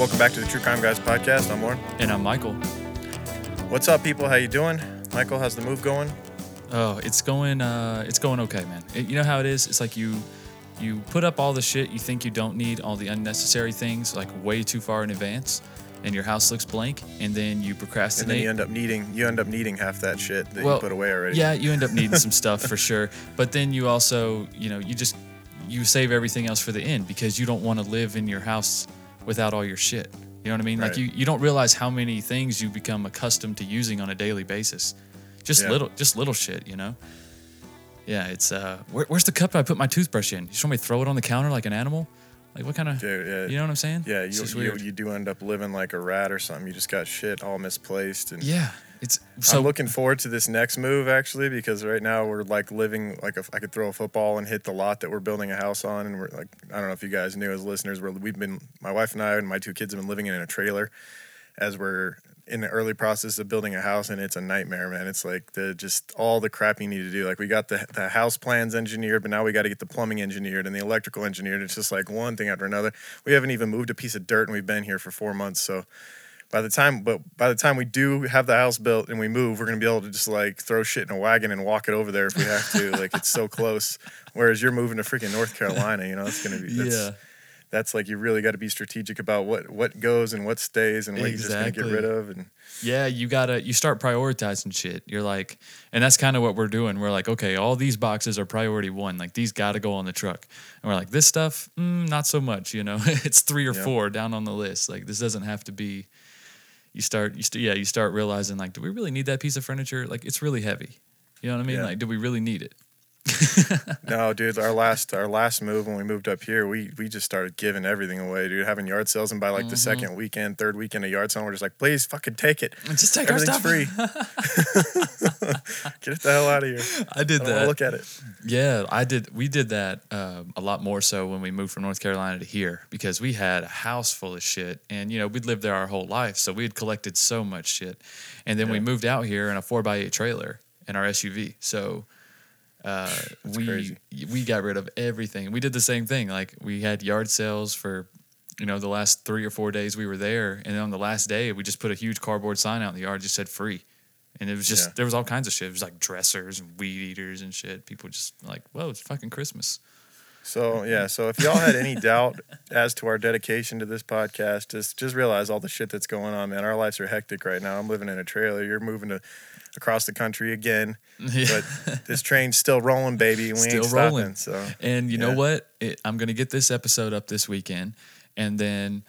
Welcome back to the True Crime Guys podcast. I'm Lauren. And I'm Michael. What's up, people? How you doing? Michael, how's the move going? Oh, it's going. Uh, it's going okay, man. It- you know how it is. It's like you, you put up all the shit you think you don't need, all the unnecessary things, like way too far in advance, and your house looks blank, and then you procrastinate. And then you end up needing you end up needing half that shit that Well, you put away already. Yeah, you end up needing some stuff for sure. But then you also, you know, you just you save everything else for the end because you don't want to live in your house without all your shit. You know what I mean? Like you, you don't realize how many things you become accustomed to using on a daily basis. Just Yeah. little just little shit, you know? Yeah, it's uh where, where's the cup I put my toothbrush in? You just want me to throw it on the counter like an animal? Like what kind of Dude, yeah. You know what I'm saying? Yeah, you, you, you do end up living like a rat or something. You just got shit all misplaced. And yeah. It's so I'm looking forward to this next move actually because right now we're like living like if I could throw a football and hit the lot that we're building a house on, and we're like I don't know if you guys knew as listeners, we're, we've been my wife and I and my two kids have been living in a trailer as we're in the early process of building a house, and it's a nightmare, man. It's like the just all the crap you need to do. Like we got the the house plans engineered, but now we got to get the plumbing engineered and the electrical engineered. It's just like one thing after another. We haven't even moved a piece of dirt, and we've been here for four months, so by the time but by the time we do have the house built and we move we're gonna be able to just like throw shit in a wagon and walk it over there if we have to like it's so close whereas you're moving to freaking north carolina you know it's gonna be that's, yeah. that's like you really got to be strategic about what what goes and what stays and what you're just gonna get rid of and Yeah, you gotta you start prioritizing shit. You're like, and that's kind of what we're doing. We're like, okay, all these boxes are priority one. Like these got to go on the truck. And we're like, this stuff, mm, not so much. You know, it's three or Yeah. four down on the list. Like this doesn't have to be. You start, you st- yeah, you start realizing like, do we really need that piece of furniture? Like it's really heavy. You know what I mean? Yeah. Like, do we really need it? no dude our last our last move when we moved up here we we just started giving everything away dude having yard sales and by like the Mm-hmm. second weekend third weekend of yard sale we're just like please fucking take it Just take our everything's stuff. free get the hell out of here I did I that. look at it Yeah, I did. We did that um, a lot more so when we moved from North Carolina to here because we had a house full of shit, and you know we'd lived there our whole life, so we had collected so much shit, and then we moved out here in a four x eight trailer in our SUV. So uh, we crazy. we got rid of everything. We did the same thing. Like we had yard sales for you know the last three or four days we were there, and then on the last day we just put a huge cardboard sign out in the yard, just said free. And it was just Yeah. there was all kinds of shit. It was like dressers and weed eaters and shit. People just like, whoa, it's fucking Christmas. So yeah, so if y'all had any doubt as to our dedication to this podcast, just just realize all the shit that's going on, man. Our lives are hectic right now. I'm living in a trailer. You're moving to across the country again, Yeah. but this train's still rolling, baby. We ain't Still stopping. rolling. So And you know what? It, I'm gonna get this episode up this weekend, and then,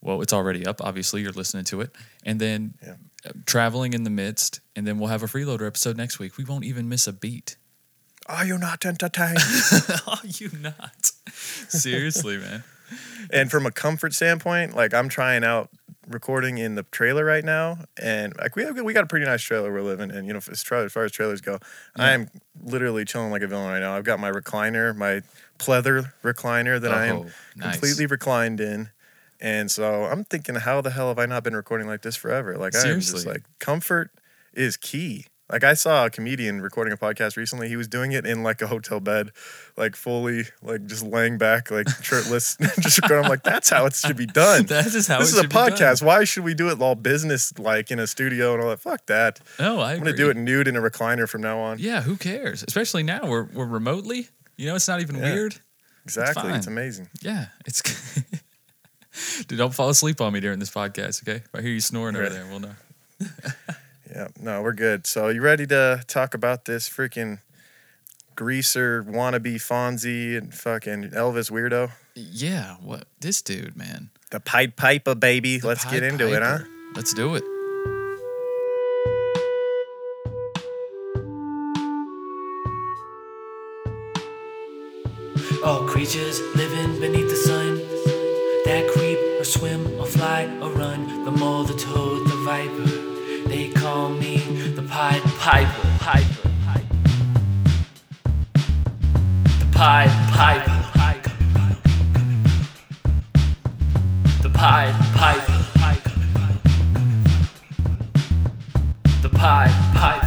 well, it's already up. Obviously, you're listening to it, and then Yeah. uh, traveling in the midst, and then we'll have a freeloader episode next week. We won't even miss a beat. are you not entertained? Are you not? Seriously, man. and from a comfort standpoint, like I'm trying out recording in the trailer right now, and like we have, we got a pretty nice trailer we're living in. You know, as far as, far as trailers go, I am literally chilling like a villain right now. I've got my recliner, my pleather recliner that I am Oh, nice. completely reclined in. And so I'm thinking, how the hell have I not been recording like this forever? Like I'm just like comfort is key. Like I saw a comedian recording a podcast recently. He was doing it in like a hotel bed, like fully, like just laying back, like shirtless, just recording. I'm like, that's how it should be done. That is how this it is a podcast. Why should we do it all business like in a studio and all that? Fuck that. No, I I'm gonna do it nude in a recliner from now on. Yeah, who cares? Especially now we're we're remotely. You know, it's not even Yeah. weird. exactly. It's fine. amazing. Yeah, it's. Dude, don't fall asleep on me during this podcast, okay? If I hear you snoring over there, we'll know. Yeah, no, we're good. So you ready to talk about this freaking greaser wannabe Fonzie and fucking Elvis weirdo? Yeah, what this dude, man. The Pied Piper baby. The Let's Pied get into it, huh? Let's do it. All creatures Pied Piper. Piper. The Pied Piper. The Pied Piper. The Pied Piper.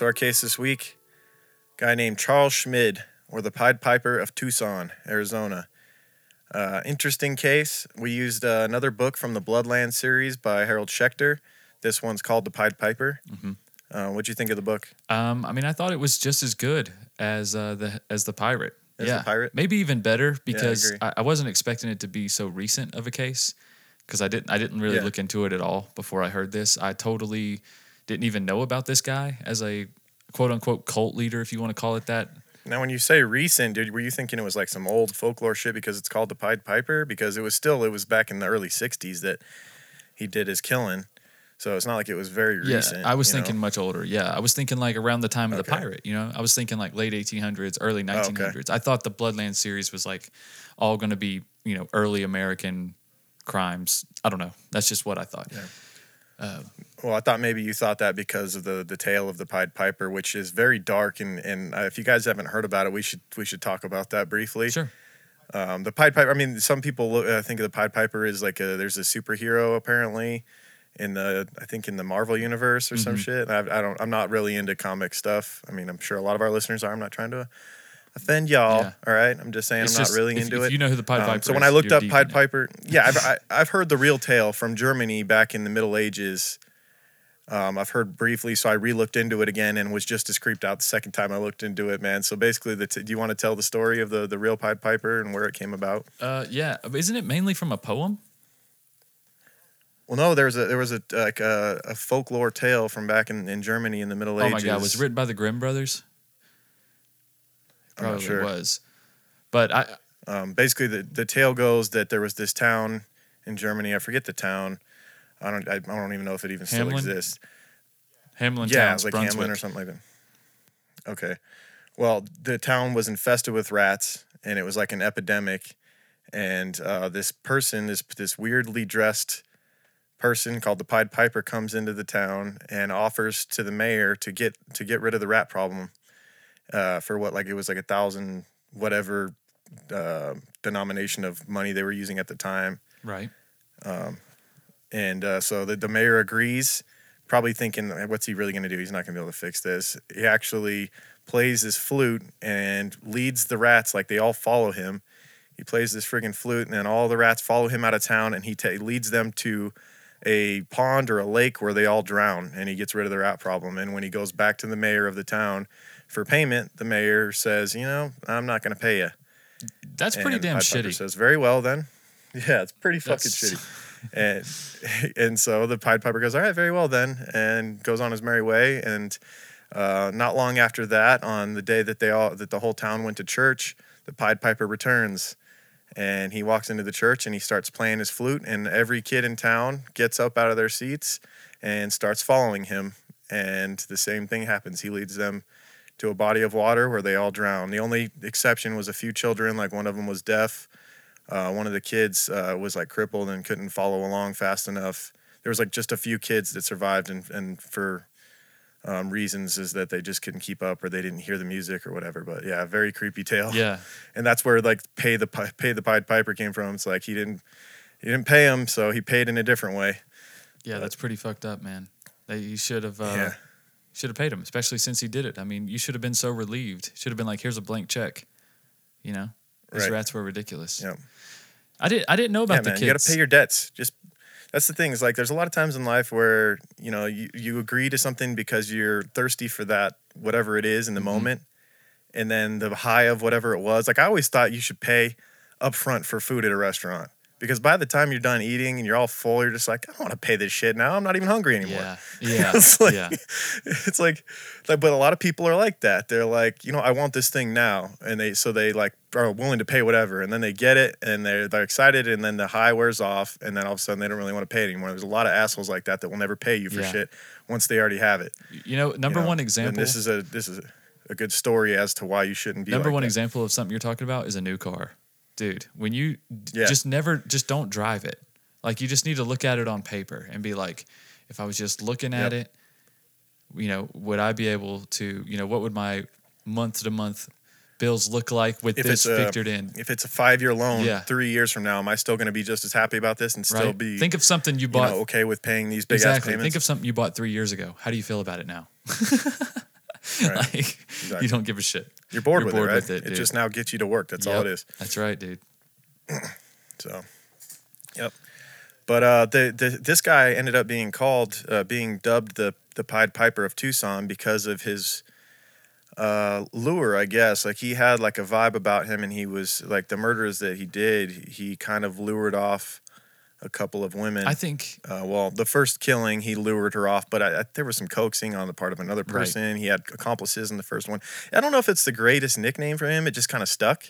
So our case this week, guy named Charles Schmid, or the Pied Piper of Tucson, Arizona. Uh, interesting case. We used uh, another book from the Bloodland series by Harold Schechter. This one's called The Pied Piper. Mhm. Uh, what'd you think of the book? Um, I mean, I thought it was just as good as uh, the as the pirate. As The yeah, Pirate? maybe even better because agree. I, I wasn't expecting it to be so recent of a case because I didn't I didn't really Yeah. look into it at all before I heard this. I totally didn't even know about this guy as a quote unquote cult leader, if you want to call it that. Now, when you say recent, dude, were you thinking it was like some old folklore shit because it's called The Pied Piper? Because it was still, it was back in the early 60s that he did his killing. So it's not like it was very Yeah, recent. I was you know? thinking much older. Yeah, I was thinking like around the time of the Okay. Oh, pirate. You know, I was thinking like late 1800s, early oh, okay. 1900s. I thought the Bloodland series was like all going to be you know early American crimes. I don't know. That's just what I thought. Well, I thought maybe you thought that because of the the tale of the Pied Piper, which is very dark, and and uh, if you guys haven't heard about it, we should we should talk about that briefly. Sure. Um, the Pied Piper. I mean, some people look, uh, think of the Pied Piper as like a there's a superhero apparently in the I think in the Marvel universe or some Mm-hmm. shit. I, I don't. I'm not really into comic stuff. I mean, I'm sure a lot of our listeners are. I'm not trying to offend y'all. Yeah. All right. I'm just saying It's I'm just- not really if- into if it. you know who the Pied Um, Piper so when is, I looked up Pied. Piper, yeah, I've, I, I've heard the real tale from Germany back in the Middle Ages. Um, I've heard briefly, so I re-looked into it again and was just as creeped out the second time I looked into it, man. So basically, the t- do you want to tell the story of the the real Pied Piper and where it came about? Uh, yeah. Isn't it mainly from a poem? Well, no, there was a there was a like a, a folklore tale from back in, in Germany in the Middle Ages. Oh my god, was written by the Grimm brothers? I'm not Probably sure. was. But I Um, basically, the the tale goes that there was this town in Germany. I forget the town. I don't I, don't even know if it even still exists. Hamelin yeah, Towns, like Brunswick. Hamelin or something like that. Okay. Well, the town was infested with rats, and it was like an epidemic. And uh, this person, this this weirdly dressed person called the Pied Piper, comes into the town and offers to the mayor to get to get rid of the rat problem uh, for what like it was like a thousand whatever uh, denomination of money they were using at the time. Right. And uh, so the, the mayor agrees, probably thinking, what's he really going to do? He's not going to be able to fix this. He actually plays his flute and leads the rats, like they all follow him. He plays this friggin' flute, and then all the rats follow him out of town, and he ta leads them to a pond or a lake where they all drown, and he gets rid of the rat problem. And when he goes back to the mayor of the town for payment, the mayor says, You know, I'm not going to pay you. That's pretty damn shitty. Says very well then. Yeah, it's pretty fucking That's- shitty. And and so the Pied Piper goes, all right, very well then, and goes on his merry way. And uh, not long after that, on the day that they all that the whole town went to church, the Pied Piper returns, and he walks into the church and he starts playing his flute, and every kid in town gets up out of their seats and starts following him. And the same thing happens. He leads them to a body of water where they all drown. The only exception was a few children, like one of them was deaf. Uh, one of the kids uh, was like crippled and couldn't follow along fast enough. There was like just a few kids that survived, and, and for um, reasons is that they just couldn't keep up or they didn't hear the music or whatever. But yeah, very creepy tale. Yeah. and that's where like pay the pay the Pied Piper came from. It's like he didn't he didn't pay him, so he paid in a different way. Yeah, that's pretty fucked up, man. They, you should have uh, Yeah. Should have paid him, especially since he did it. I mean, you should have been so relieved. Should have been like, "Here's a blank check." You know, these Right. rats were ridiculous. Yeah. I didn't. I didn't know about yeah, the man, kids. you got to pay your debts. Just that's the thing. Is like there's a lot of times in life where you know you, you agree to something because you're thirsty for that whatever it is in the Mhm. moment, and then the high of whatever it was. Like I always thought you should pay upfront for food at a restaurant because by the time you're done eating and you're all full, you're just like I don't want to pay this shit now. I'm not even hungry anymore. yeah, yeah, it's like, yeah. It's like, like, but a lot of people are like that. They're like, you know, I want this thing now, and they so they like are willing to pay whatever, and then they get it, and they're they're excited, and then the high wears off, and then all of a sudden they don't really want to pay anymore. There's a lot of assholes like that that will never pay you for Yeah. shit once they already have it. You know, number you know? one And example. this is a this is a, a good story as to why you shouldn't be. number like one that. example of something you're talking about is a new car, dude. When you Yeah. just never, just don't drive it. Like you just need to look at it on paper and be like, if I was just looking at Yep. it, you know, would I be able to, you know, what would my month to month bills look like with if this a figured in. if it's a five year loan, Yeah. three years from now, am I still going to be just as happy about this and still Right? be Think of something you you bought. know, okay with paying these big ass exactly. payments? Think of something you bought three years ago. How do you feel about it now? Right. like, Exactly. You don't give a shit. You're bored, you're with, bored it, right? with it, It dude. just now gets you to work. That's all it is. That's right, dude. So, yep. But uh, the, the this guy ended up being called, uh, being dubbed the the Pied Piper of Tucson because of his uh, lure, I guess. Like he had like a vibe about him, and he was like the murders that he did. He kind of lured off a couple of women. I think Uh, well, the first killing, he lured her off, but I, I, there was some coaxing on the part of another Right. person. He had accomplices in the first one. I don't know if it's the greatest nickname for him. It just kind of stuck.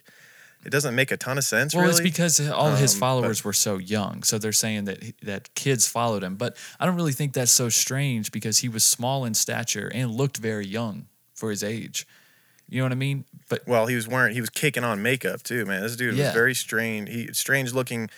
It doesn't make a ton of sense, Well, really. it's because all his Um, followers were so young, so they're saying that that kids followed him. But I don't really think that's so strange because he was small in stature and looked very young for his age. You know what I mean? But Well, he was wearing he was kicking on makeup too, man. This dude Yeah. was very strange. He strange looking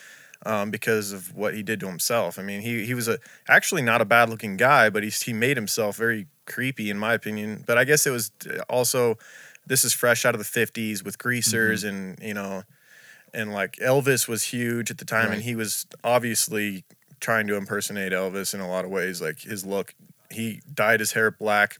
um, because of what he did to himself. I mean, he he was a actually not a bad looking guy, but he he made himself very creepy in my opinion. But I guess it was also this is fresh out of the 50s with greasers Mm-hmm. and you know and like Elvis was huge at the time and he was obviously trying to impersonate Elvis in a lot of ways like his look he dyed his hair black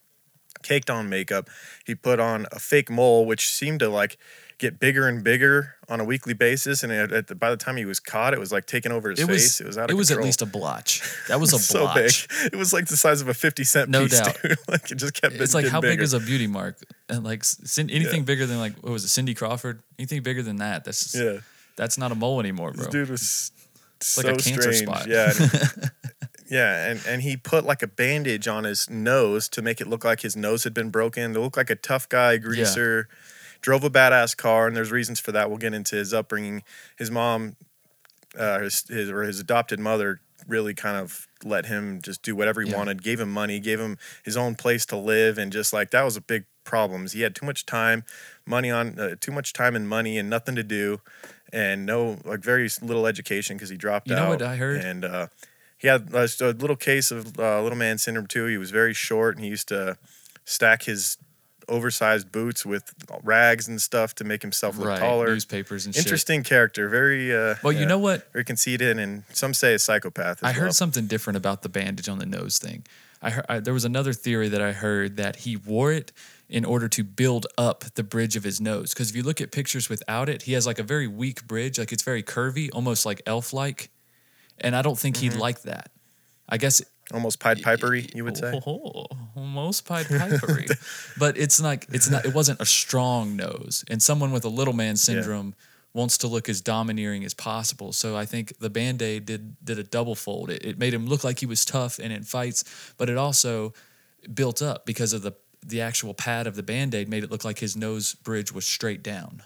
caked on makeup. He put on a fake mole, which seemed to like get bigger and bigger on a weekly basis. And it, at the, by the time he was caught, it was like taking over his it face. was it was out of it was at least a blotch. That was a so big. blotch. It was like the size of a fifty cent No piece. doubt. Dude. like it just kept. It's like how big bigger. is a beauty mark? And like anything Yeah. bigger than like what was it, Cindy Crawford? Anything bigger than that? That's just, Yeah, that's not a mole anymore, this bro. dude was so like a cancer strange. spot. Yeah. Yeah, and, and he put like a bandage on his nose to make it look like his nose had been broken. To look like a tough guy, greaser. Drove a badass car, and there's reasons for that. We'll get into his upbringing. His mom, uh, his, his or his adopted mother, really kind of let him just do whatever he Yeah. wanted. Gave him money, gave him his own place to live, and just like that was a big problem. He had too much time, money on uh, too much time and money, and nothing to do, and no like very little education because he dropped You out. know what I heard? And uh, he had a, a little case of uh, little man syndrome too. He was very short, and he used to stack his oversized boots with rags and stuff to make himself look right. taller. Newspapers and shit. Interesting character, very. Uh, Well, you know what? very conceited, and some say a psychopath. As I heard something different about the bandage on the nose thing. I heard I, there was another theory that I heard that he wore it in order to build up the bridge of his nose. Because if you look at pictures without it, he has like a very weak bridge, like it's very curvy, almost like elf-like. And I don't think Mm-hmm. he'd like that. I guess almost Pied Pipery, you would say. Oh, almost Pied Pipery. but it's like it's not. It wasn't a strong nose, and someone with a little man syndrome wants to look as domineering as possible. So I think the Band Aid did did a double fold. It, it made him look like he was tough and in fights, but it also built up because of the the actual pad of the Band Aid made it look like his nose bridge was straight down.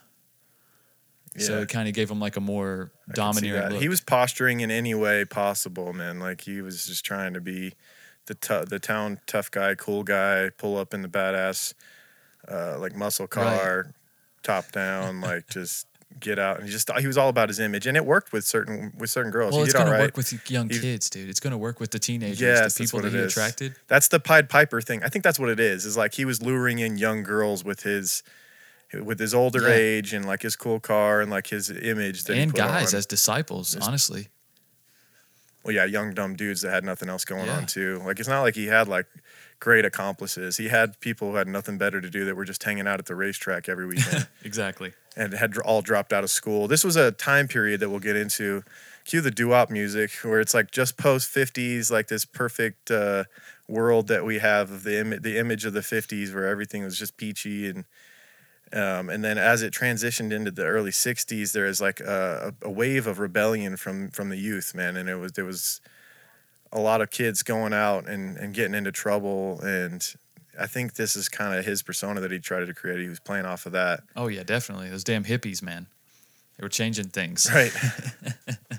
So Yeah. it kind of gave him like a more I domineering look. He was posturing in any way possible, man. Like he was just trying to be the tou- the town tough guy, cool guy, pull up in the badass uh, like muscle car, top down, like just get out. And he just he was all about his image, and it worked with certain with certain girls. well, he it's did all going to right. work with young He- kids, dude. It's going to work with the teenagers, Yes, the people that he is. attracted. That's the Pied Piper thing. I think that's what it is. Is like he was luring in young girls with his with his older Yeah. age and like his cool car and like his image that he and guys on. as disciples, Just- honestly. well, yeah, young dumb dudes that had nothing else going Yeah. on too. Like it's not like he had like great accomplices. He had people who had nothing better to do that were just hanging out at the racetrack every weekend Exactly. and had all dropped out of school. This was a time period that we'll get into. Cue the doo-wop music where it's like just post 50s, like this perfect uh, world that we have of the Im- the image of the 50s where everything was just peachy and um, and then as it transitioned into the early 60s, there is like a, a wave of rebellion from from the youth, man, and it was there was a lot of kids going out and, and getting into trouble and I think this is kind of his persona that he tried to create. He was playing off of that. Oh yeah, definitely. Those damn hippies, man. They were changing things. Right.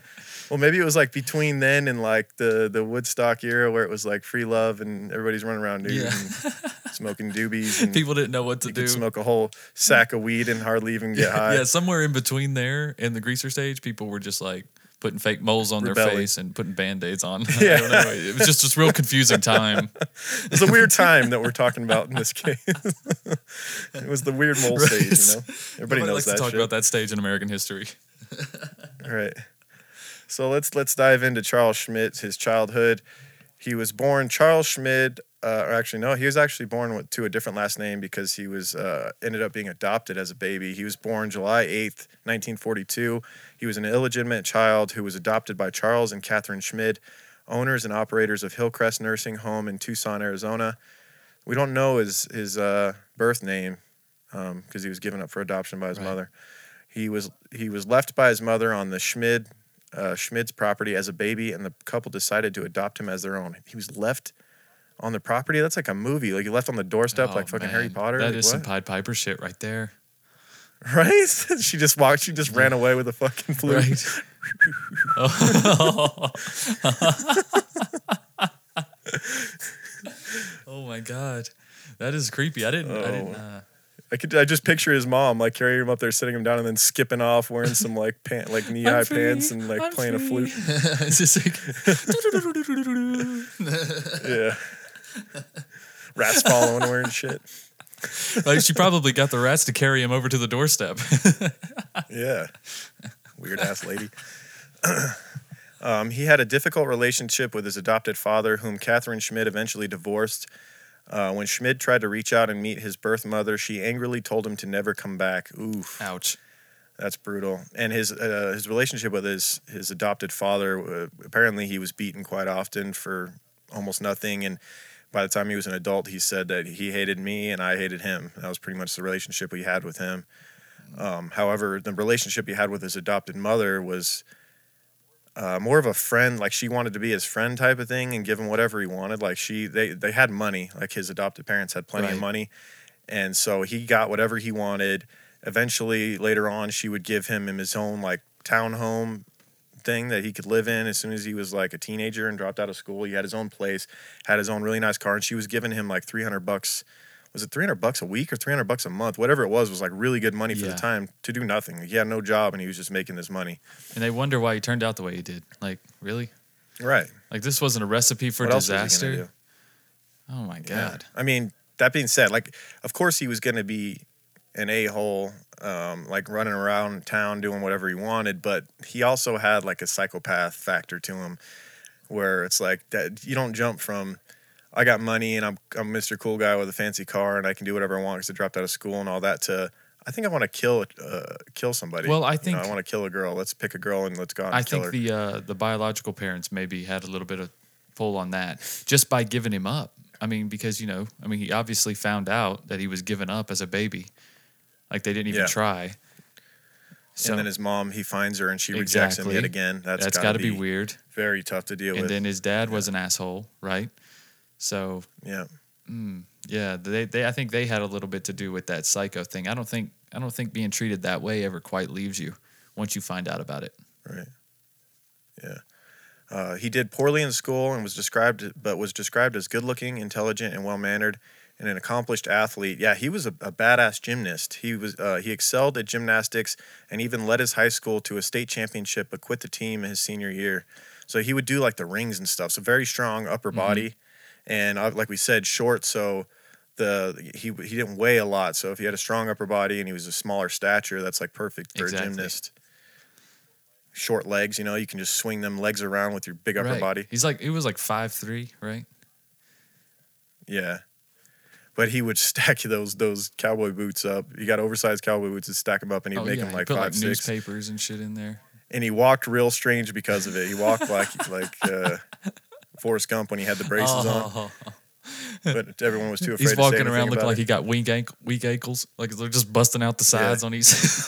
well, maybe it was like between then and like the the Woodstock era where it was like free love and everybody's running around nude Yeah. and smoking doobies and People didn't know what to do. smoke a whole sack of weed and hardly even get high. Yeah, somewhere in between there and the greaser stage, people were just like putting fake moles on their face and putting band-aids on. Yeah. I don't know. It was just this real confusing time. It's a weird time that we're talking about in this case. it was the weird mole Right. stage, you know. Everybody knows likes that to talk shit. about that stage in American history. All right. So let's let's dive into Charles Schmid, his childhood. He was born Charles Schmid, uh, or actually no, he was actually born with, to a different last name because he was uh, ended up being adopted as a baby. He was born July eighth, nineteen forty two. He was an illegitimate child who was adopted by Charles and Catherine Schmid, owners and operators of Hillcrest Nursing Home in Tucson, Arizona. We don't know his his uh, birth name because he was given up for adoption by his Right. mother. He was he was left by his mother on the Schmid uh, Schmid's property as a baby, and the couple decided to adopt him as their own. He was left on the property. That's like a movie. Like you left on the doorstep, Oh, like fucking Harry. Potter. That Like, is some? Pied Piper shit right there. right. she just walked. She just ran away with a fucking flute. Right. oh my god, that is creepy. I didn't. I didn't. Oh. Uh, I could. I just picture his mom like carrying him up there, sitting him down, and then skipping off, wearing some like pant, like knee high pants, and like I'm playing a flute. it's just like. Yeah. Rats following her and shit. like she probably got the rats to carry him over to the doorstep. Yeah. Weird ass lady. um, he had a difficult relationship with his adopted father, whom Catherine Schmid eventually divorced. Uh, when Schmid tried to reach out and meet his birth mother, she angrily told him to never come back. Oof, Ouch. that's brutal. And his uh, his relationship with his his adopted father, uh, apparently he was beaten quite often for almost nothing. And by the time he was an adult, he said that he hated me and I hated him. That was pretty much the relationship we had with him. Um, however, the relationship he had with his adopted mother was uh, more of a friend. Like she wanted to be his friend type of thing and give him whatever he wanted. Like she, they, they had money. Like his adopted parents had plenty Right. of money, and so he got whatever he wanted. Eventually, later on, she would give him his own like townhome thing that he could live in as soon as he was like a teenager and dropped out of school. He had his own place, had his own really nice car, and she was giving him like 300 bucks. Was it 300 bucks a week or 300 bucks a month? Whatever it was, was like really good money for Yeah. the time to do nothing. He had no job and he was just making this money. And they wonder why he turned out the way he did. Like, really? Right. Like this wasn't a recipe for what else was he disaster. Oh my Yeah. god. I mean, that being said, like, of course he was going to be an a hole, um, like running around town doing whatever he wanted, but he also had like a psychopath factor to him, where it's like that you don't jump from. I got money and I'm I'm Mr. Cool Guy with a fancy car and I can do whatever I want because I dropped out of school and all that. To I think I want to kill uh, kill somebody. Well, I You know, think- I want to kill a girl. Let's pick a girl and let's go out and I think her. the uh, the biological parents maybe had a little bit of pull on that just by giving him up. I mean, because you know, I mean, he obviously found out that he was given up as a baby, like they didn't even Yeah. try. So and then his mom, he finds her and she rejects him yet again. That's, that's got to be, weird. very tough to deal And with. And then his dad was an asshole, right? So yeah. yeah, they, they I think they had a little bit to do with that psycho thing. I don't think I don't think being treated that way ever quite leaves you once you find out about it. Right. Yeah. Uh, he did poorly in school and was described, but was described as good-looking, intelligent, and well-mannered, and an accomplished athlete. Yeah, he was a, a badass gymnast. He was uh, he excelled at gymnastics and even led his high school to a state championship, but quit the team in his senior year. So he would do like the rings and stuff. So very strong upper body, and like we said, short. So the he he didn't weigh a lot. So if he had a strong upper body and he was a smaller stature, that's like perfect for Exactly. a gymnast short legs. You know, you can just swing them legs around with your big upper right. body. He's like he was like five three, right? Yeah, but he would stack those those cowboy boots up. He got oversized cowboy boots and stack them up, and he'd make Oh, yeah. them he like put five like six. newspapers and shit in there. And he walked real strange because of it. He walked like like uh, Forrest Gump when he had the braces on, Oh. but everyone was too afraid. He's walking around looking like it. he got weak ankle, weak ankles, like they're just busting out the sides on each.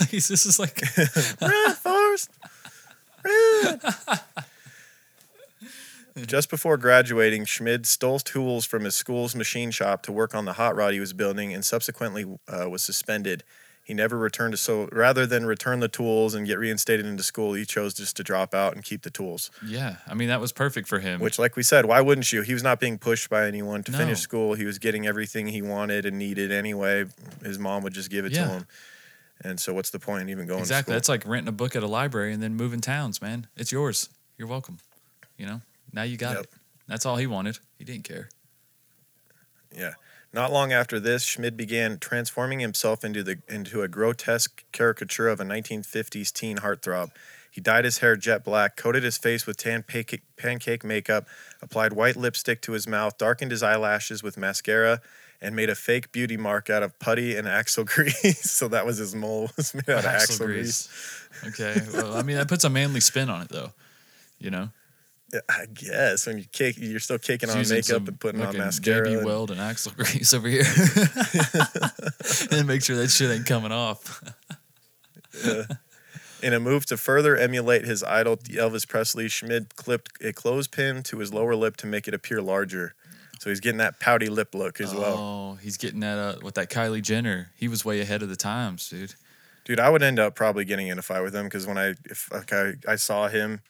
he's this is like Run, Forrest! Run! Just before graduating, Schmid stole tools from his school's machine shop to work on the hot rod he was building and subsequently uh, was suspended. He never returned to so rather than return the tools and get reinstated into school, he chose just to drop out and keep the tools. yeah. I mean that was perfect for him. Which, like we said, why wouldn't you? He was not being pushed by anyone to No. finish school. He was getting everything he wanted and needed anyway. His mom would just give it Yeah. to him. And so, what's the point in even going? Exactly. That's like renting a book at a library and then moving towns, man. It's yours. You're welcome. You know. Now you got Yep. it. That's all he wanted. He didn't care. Yeah. Not long after this, Schmid began transforming himself into the into a grotesque caricature of a 1950s teen heartthrob. He dyed his hair jet black, coated his face with tan pancake, pancake makeup, applied white lipstick to his mouth, darkened his eyelashes with mascara, and made a fake beauty mark out of putty and axle grease. so that was his mole was made out of axle grease. Okay. Well, I mean, that puts a manly spin on it, though. You know, I guess when you cake, you're still caking on makeup and putting on mascara. JB and- Weld and Axel Grease over here, and make sure that shit ain't coming off. In a move to further emulate his idol Elvis Presley, Schmid clipped a clothespin to his lower lip to make it appear larger. So he's getting that pouty lip look as well. Oh, he's getting that uh, with that Kylie Jenner. He was way ahead of the times, dude. Dude, I would end up probably getting in a fight with him because when I if like I, I saw him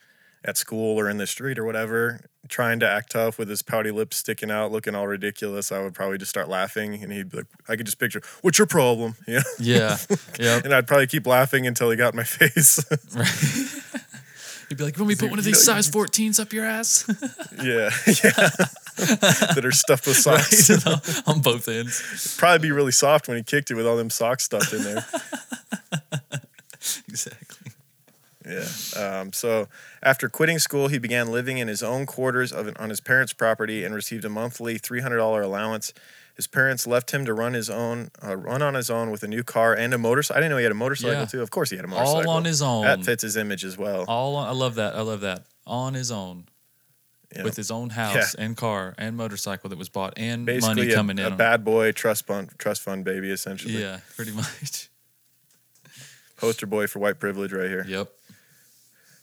at school or in the street or whatever, trying to act tough with his pouty lips sticking out, looking all ridiculous, I would probably just start laughing and he'd be like I could just picture, What's your problem? You know? Yeah. yep. And I'd probably keep laughing until he got in my face. Right. He'd be like, "You we put one of these know, size 14s up your ass?" yeah. Yeah. that are stuffed with socks. right? On both ends. Probably be really soft when he kicked it with all them socks stuffed in there. Exactly. Yeah. Um, so after quitting school, he began living in his own quarters of, on his parents' property and received a monthly $300 allowance. His parents left him to run his own, uh, run on his own with a new car and a motorcycle. I didn't know he had a motorcycle Yeah. too. Of course, he had a motorcycle. All on his own. That fits his image as well. All on, I love that. I love that. On his own. With his own house and car and motorcycle that was bought and Basically, money a, coming a in. bad boy trust fund, trust fund baby, essentially. yeah, pretty much. Poster boy for white privilege right here. Yep.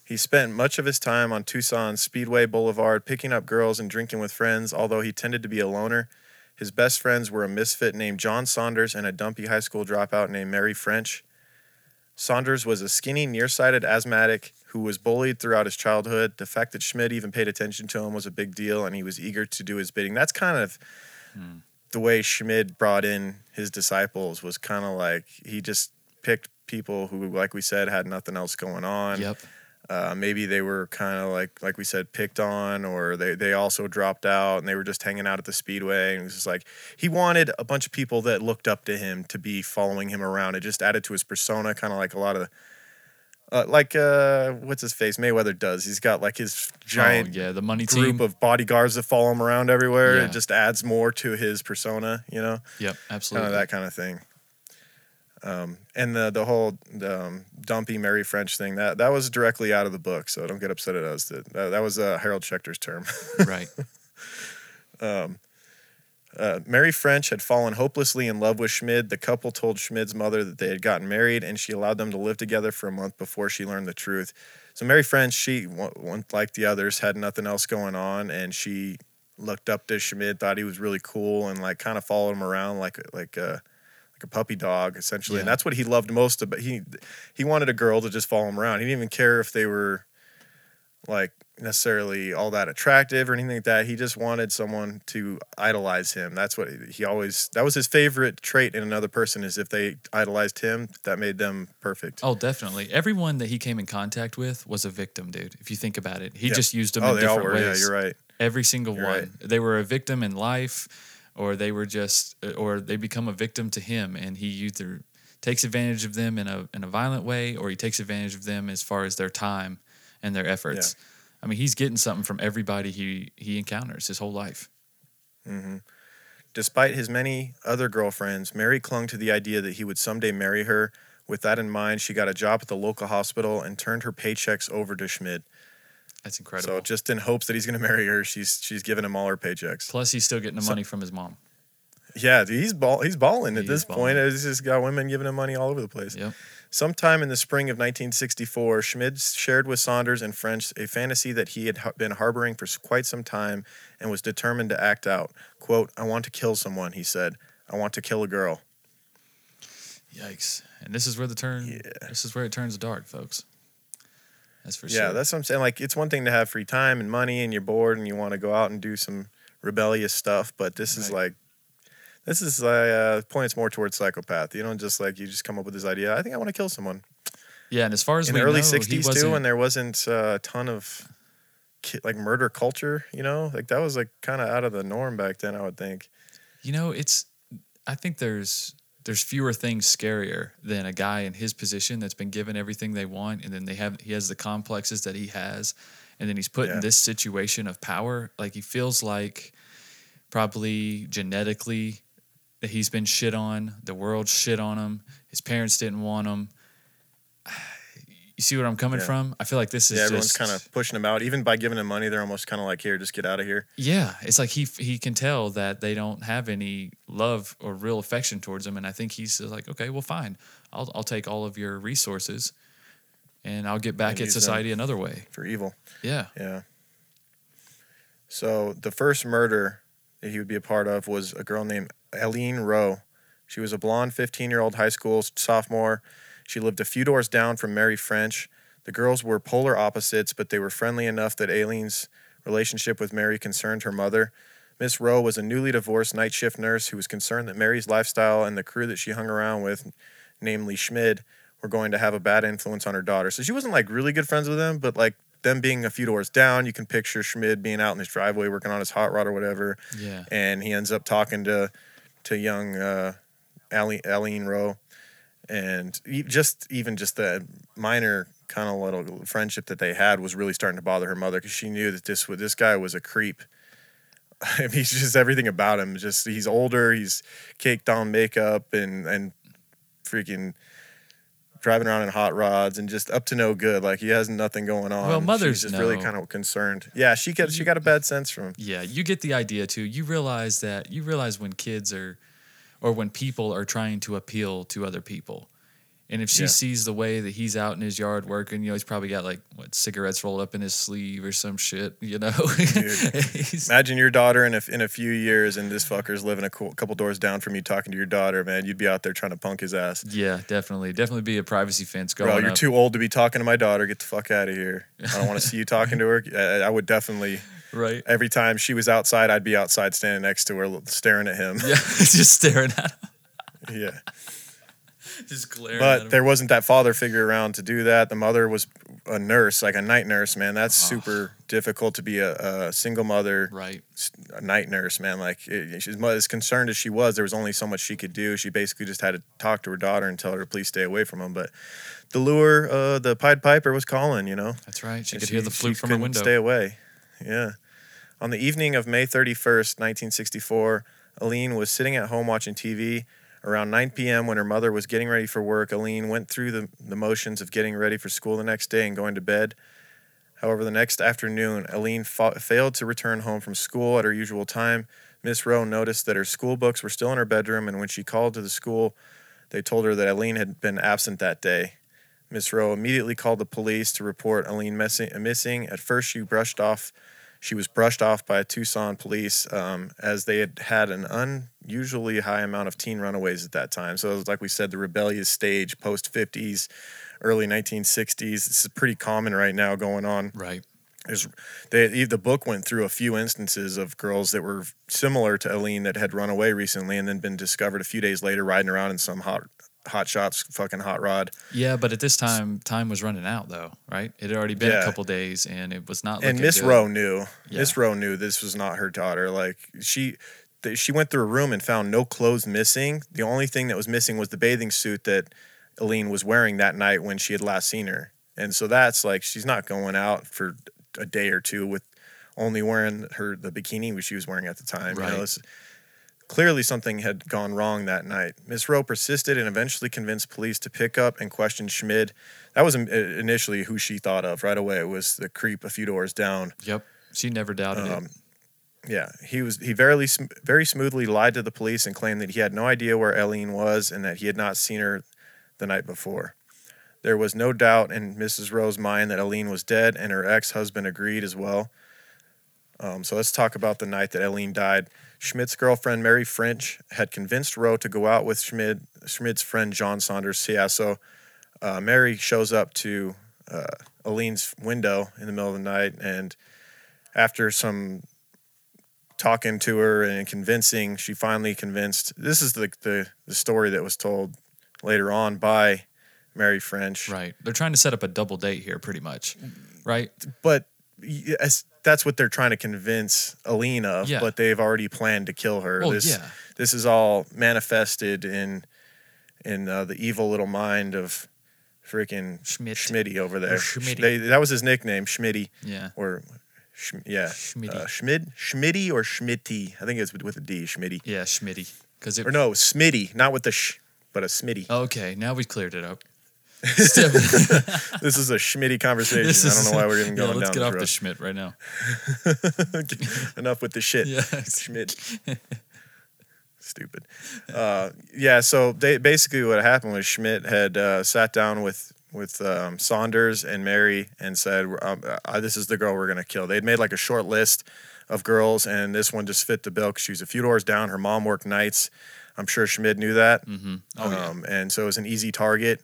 He spent much of his time on Tucson's Speedway Boulevard picking up girls and drinking with friends, although he tended to be a loner. His best friends were a misfit named John Saunders and a dumpy high school dropout named Mary French. Saunders was a skinny, nearsighted asthmatic who was bullied throughout his childhood. The fact that Schmid even paid attention to him was a big deal, and he was eager to do his bidding. That's kind of hmm. the way Schmid brought in his disciples. Was kind of like he just picked people who, like we said, had nothing else going on. Yep. Uh, maybe they were kind of like like we said picked on or they, they also dropped out and they were just hanging out at the speedway and it was just like he wanted a bunch of people that looked up to him to be following him around it just added to his persona kind of like a lot of uh, like uh what's his face mayweather does he's got like his giant oh, yeah, the money group team. of bodyguards that follow him around everywhere Yeah. it just adds more to his persona you know yep, absolutely. kind of that kind of thing. Um, and the the whole um, dumpy Mary French thing that that was directly out of the book, so don't get upset at us. That that, that was uh, Harold Schechter's term. right. Uh, Mary French had fallen hopelessly in love with Schmid. The couple told Schmid's mother that they had gotten married, and she allowed them to live together for a month before she learned the truth. So Mary French, she like the others, had nothing else going on, and she looked up to Schmid, thought he was really cool, and like kind of followed him around like like a like a puppy dog, essentially. And that's what he loved most. About he he wanted a girl to just follow him around. He didn't even care if they were like necessarily all that attractive or anything like that. He just wanted someone to idolize him. That's what he always that was his favorite trait in another person is if they idolized him, that made them perfect. Oh, definitely. Everyone that he came in contact with was a victim, dude. If you think about it, he Yeah. just used them oh, in they all different were. ways. Yeah, you're right. Every single You're one. right. They were a victim in life, or they were just, or they become a victim to him, and he either takes advantage of them in a in a violent way, or he takes advantage of them as far as their time and their efforts. I mean, he's getting something from everybody he he encounters his whole life. Mm-hmm. Despite his many other girlfriends, Mary clung to the idea that he would someday marry her. With that in mind, she got a job at the local hospital and turned her paychecks over to Schmid. That's incredible. So just in hopes that he's going to marry her, she's she's giving him all her paychecks. Plus, he's still getting the money from his mom. Yeah, dude, he's ball he's balling at this is point. balling. He's just got women giving him money all over the place. Yep. Sometime in the spring of 1964, Schmid shared with Saunders and French a fantasy that he had been harboring for quite some time and was determined to act out. "Quote: I want to kill someone," he said. "I want to kill a girl." Yikes! And this is where the turn. Yeah. This is where it turns dark, folks. That's for yeah, sure. that's what I'm saying. Like, it's one thing to have free time and money, and you're bored, and you want to go out and do some rebellious stuff. But this is like, This is uh, points more towards psychopath. You don't just like you just come up with this idea. I think I want to kill someone Yeah, and as far as in the early know, '60s too, when there wasn't uh, a ton of ki- like murder culture. You know, like that was like kind of out of the norm back then. I would think. You know, it's I think there's there's fewer things scarier than a guy in his position that's been given everything they want and then they have he has the complexes that he has and then he's put Yeah. in this situation of power like he feels like probably genetically that he's been shit on the world shit on him his parents didn't want him you see where i'm coming Yeah. from i feel like this is Yeah, everyone's kind of pushing him out. Even by giving him money, they're almost kind of like, "Here, just get out of here." Yeah, it's like he he can tell that they don't have any love or real affection towards him, and I think he's like, okay, well, fine, I'll I'll take all of your resources, and I'll get back And at society another way. for evil. Yeah, Yeah. So the first murder that he would be a part of was a girl named Eileen Rowe. She was a blonde 15 year old high school sophomore. She lived a few doors down from Mary French. The girls were polar opposites, but they were friendly enough that Aileen's relationship with Mary concerned her mother. Miss Rowe was a newly divorced night shift nurse who was concerned that Mary's lifestyle and the crew that she hung around with, namely Schmid, were going to have a bad influence on her daughter. So she wasn't like really good friends with them, but like them being a few doors down, you can picture Schmid being out in his driveway working on his hot rod or whatever, yeah, and he ends up talking to to young uh, Eileen, Eileen Rowe, and just even just the minor kind of little friendship that they had was really starting to bother her mother because she knew that this this guy was a creep. I mean, he's just everything about him. Just he's older, he's caked on makeup and and freaking driving around in hot rods and just up to no good. Like he has nothing going on. Well, She's mothers just really kind of concerned. Yeah, she got she got a bad sense from him. yeah. You get the idea too. You realize that you realize when kids are, or when people are trying to appeal to other people. And if she Yeah. sees the way that he's out in his yard working, you know, he's probably got like what cigarettes rolled up in his sleeve or some shit, you know. Imagine your daughter in a, in a few years and this fucker's living a cou- couple doors down from you talking to your daughter, man. You'd be out there trying to punk his ass. yeah, definitely, definitely be a privacy fence going Bro, you're up. too old to be talking to my daughter. Get the fuck out of here. I don't want to see you talking to her. I, I would definitely, right. every time she was outside, I'd be outside standing next to her, staring at him. Yeah, just staring at him, yeah. just glaring at him. But there wasn't that father figure around to do that. The mother was a nurse, like a night nurse, man. That's super difficult to be a, a single mother, right. A night nurse, man. Like, it, she's as concerned as she was, there was only so much she could do. She basically just had to talk to her daughter and tell her to please stay away from him. But the lure, uh, the Pied Piper was calling, you know? That's right. She And could hear the flute from her window. Stay away. Yeah. On the evening of May 31st, 1964, Alleen was sitting at home watching TV. Around 9 p.m., when her mother was getting ready for work, Alleen went through the, the motions of getting ready for school the next day and going to bed. However, the next afternoon, Alleen fa- failed to return home from school at her usual time. Miss Rowe noticed that her school books were still in her bedroom, and when she called to the school, they told her that Alleen had been absent that day. Miss Rowe immediately called the police to report Alleen missing. At first, she brushed off. She was brushed off by Tucson police um, as they had had an unusually high amount of teen runaways at that time. So, it was like we said, the rebellious stage post 50s, early 1960s. This is pretty common right now going on Right. there's they the book went through a few instances of girls that were similar to Alleen that had run away recently and then been discovered a few days later riding around in some hot hot shots fucking hot rod Yeah, but at this time, time was running out though, right? It had already been Yeah. a couple days, and it was not. and Miss. Rowe knew Yeah. Miss Rowe knew this was not her daughter like she th- she went through a room and found no clothes missing the only thing that was missing was the bathing suit that Alleen was wearing that night when she had last seen her and so that's like she's not going out for a day or two with only wearing her the bikini which she was wearing at the time you Right. know it's, Clearly, something had gone wrong that night. Miss Rowe persisted and eventually convinced police to pick up and question Schmid. That was um, initially who she thought of right away. It was the creep a few doors down. Yep. She never doubted Um, it. Yeah, he was. He very very smoothly lied to the police and claimed that he had no idea where Eileen was and that he had not seen her the night before. There was no doubt in Mrs. Rowe's mind that Eileen was dead, and her ex-husband agreed as well. Um, so let's talk about the night that Alleen died. Schmid's girlfriend Mary French had convinced Rowe to go out with Schmid, Schmid's friend John Saunders. Yeah, so uh, Mary shows up to uh, Alleen's window in the middle of the night, and after some talking to her and convincing, she finally convinced. This is the the, the story that was told later on by Mary French. Right. They're trying to set up a double date here, pretty much. Right. But yes, that's what they're trying to convince Alleen of. Yeah. But they've already planned to kill her. Well, this yeah. this is all manifested in in uh, the evil little mind of freaking Schmid. Schmitty over there. Schmitty. They, that was his nickname, Schmitty. Yeah. Or Sch, yeah, Schmitty. Uh, Schmid, Schmitty or Schmitty. I think it's with, with a D, Schmitty. Yeah, Schmitty. Because it. Or no, Smitty, not with the sh, but a Smitty. Okay, now we've cleared it up. This is a Schmitty conversation. This I don't know why we're even yeah, going let's down get this off road. the Schmidt right now. Enough with the shit. Yeah. Schmidt. Stupid. Uh, yeah, so they basically what happened was Schmid had uh, sat down with with um, Saunders and Mary and said, um, uh, "This is the girl we're gonna kill." They'd made like a short list of girls, and this one just fit the bill because she was a few doors down. Her mom worked nights. I'm sure Schmid knew that. Mm-hmm. Oh, yeah. um, and so it was an easy target.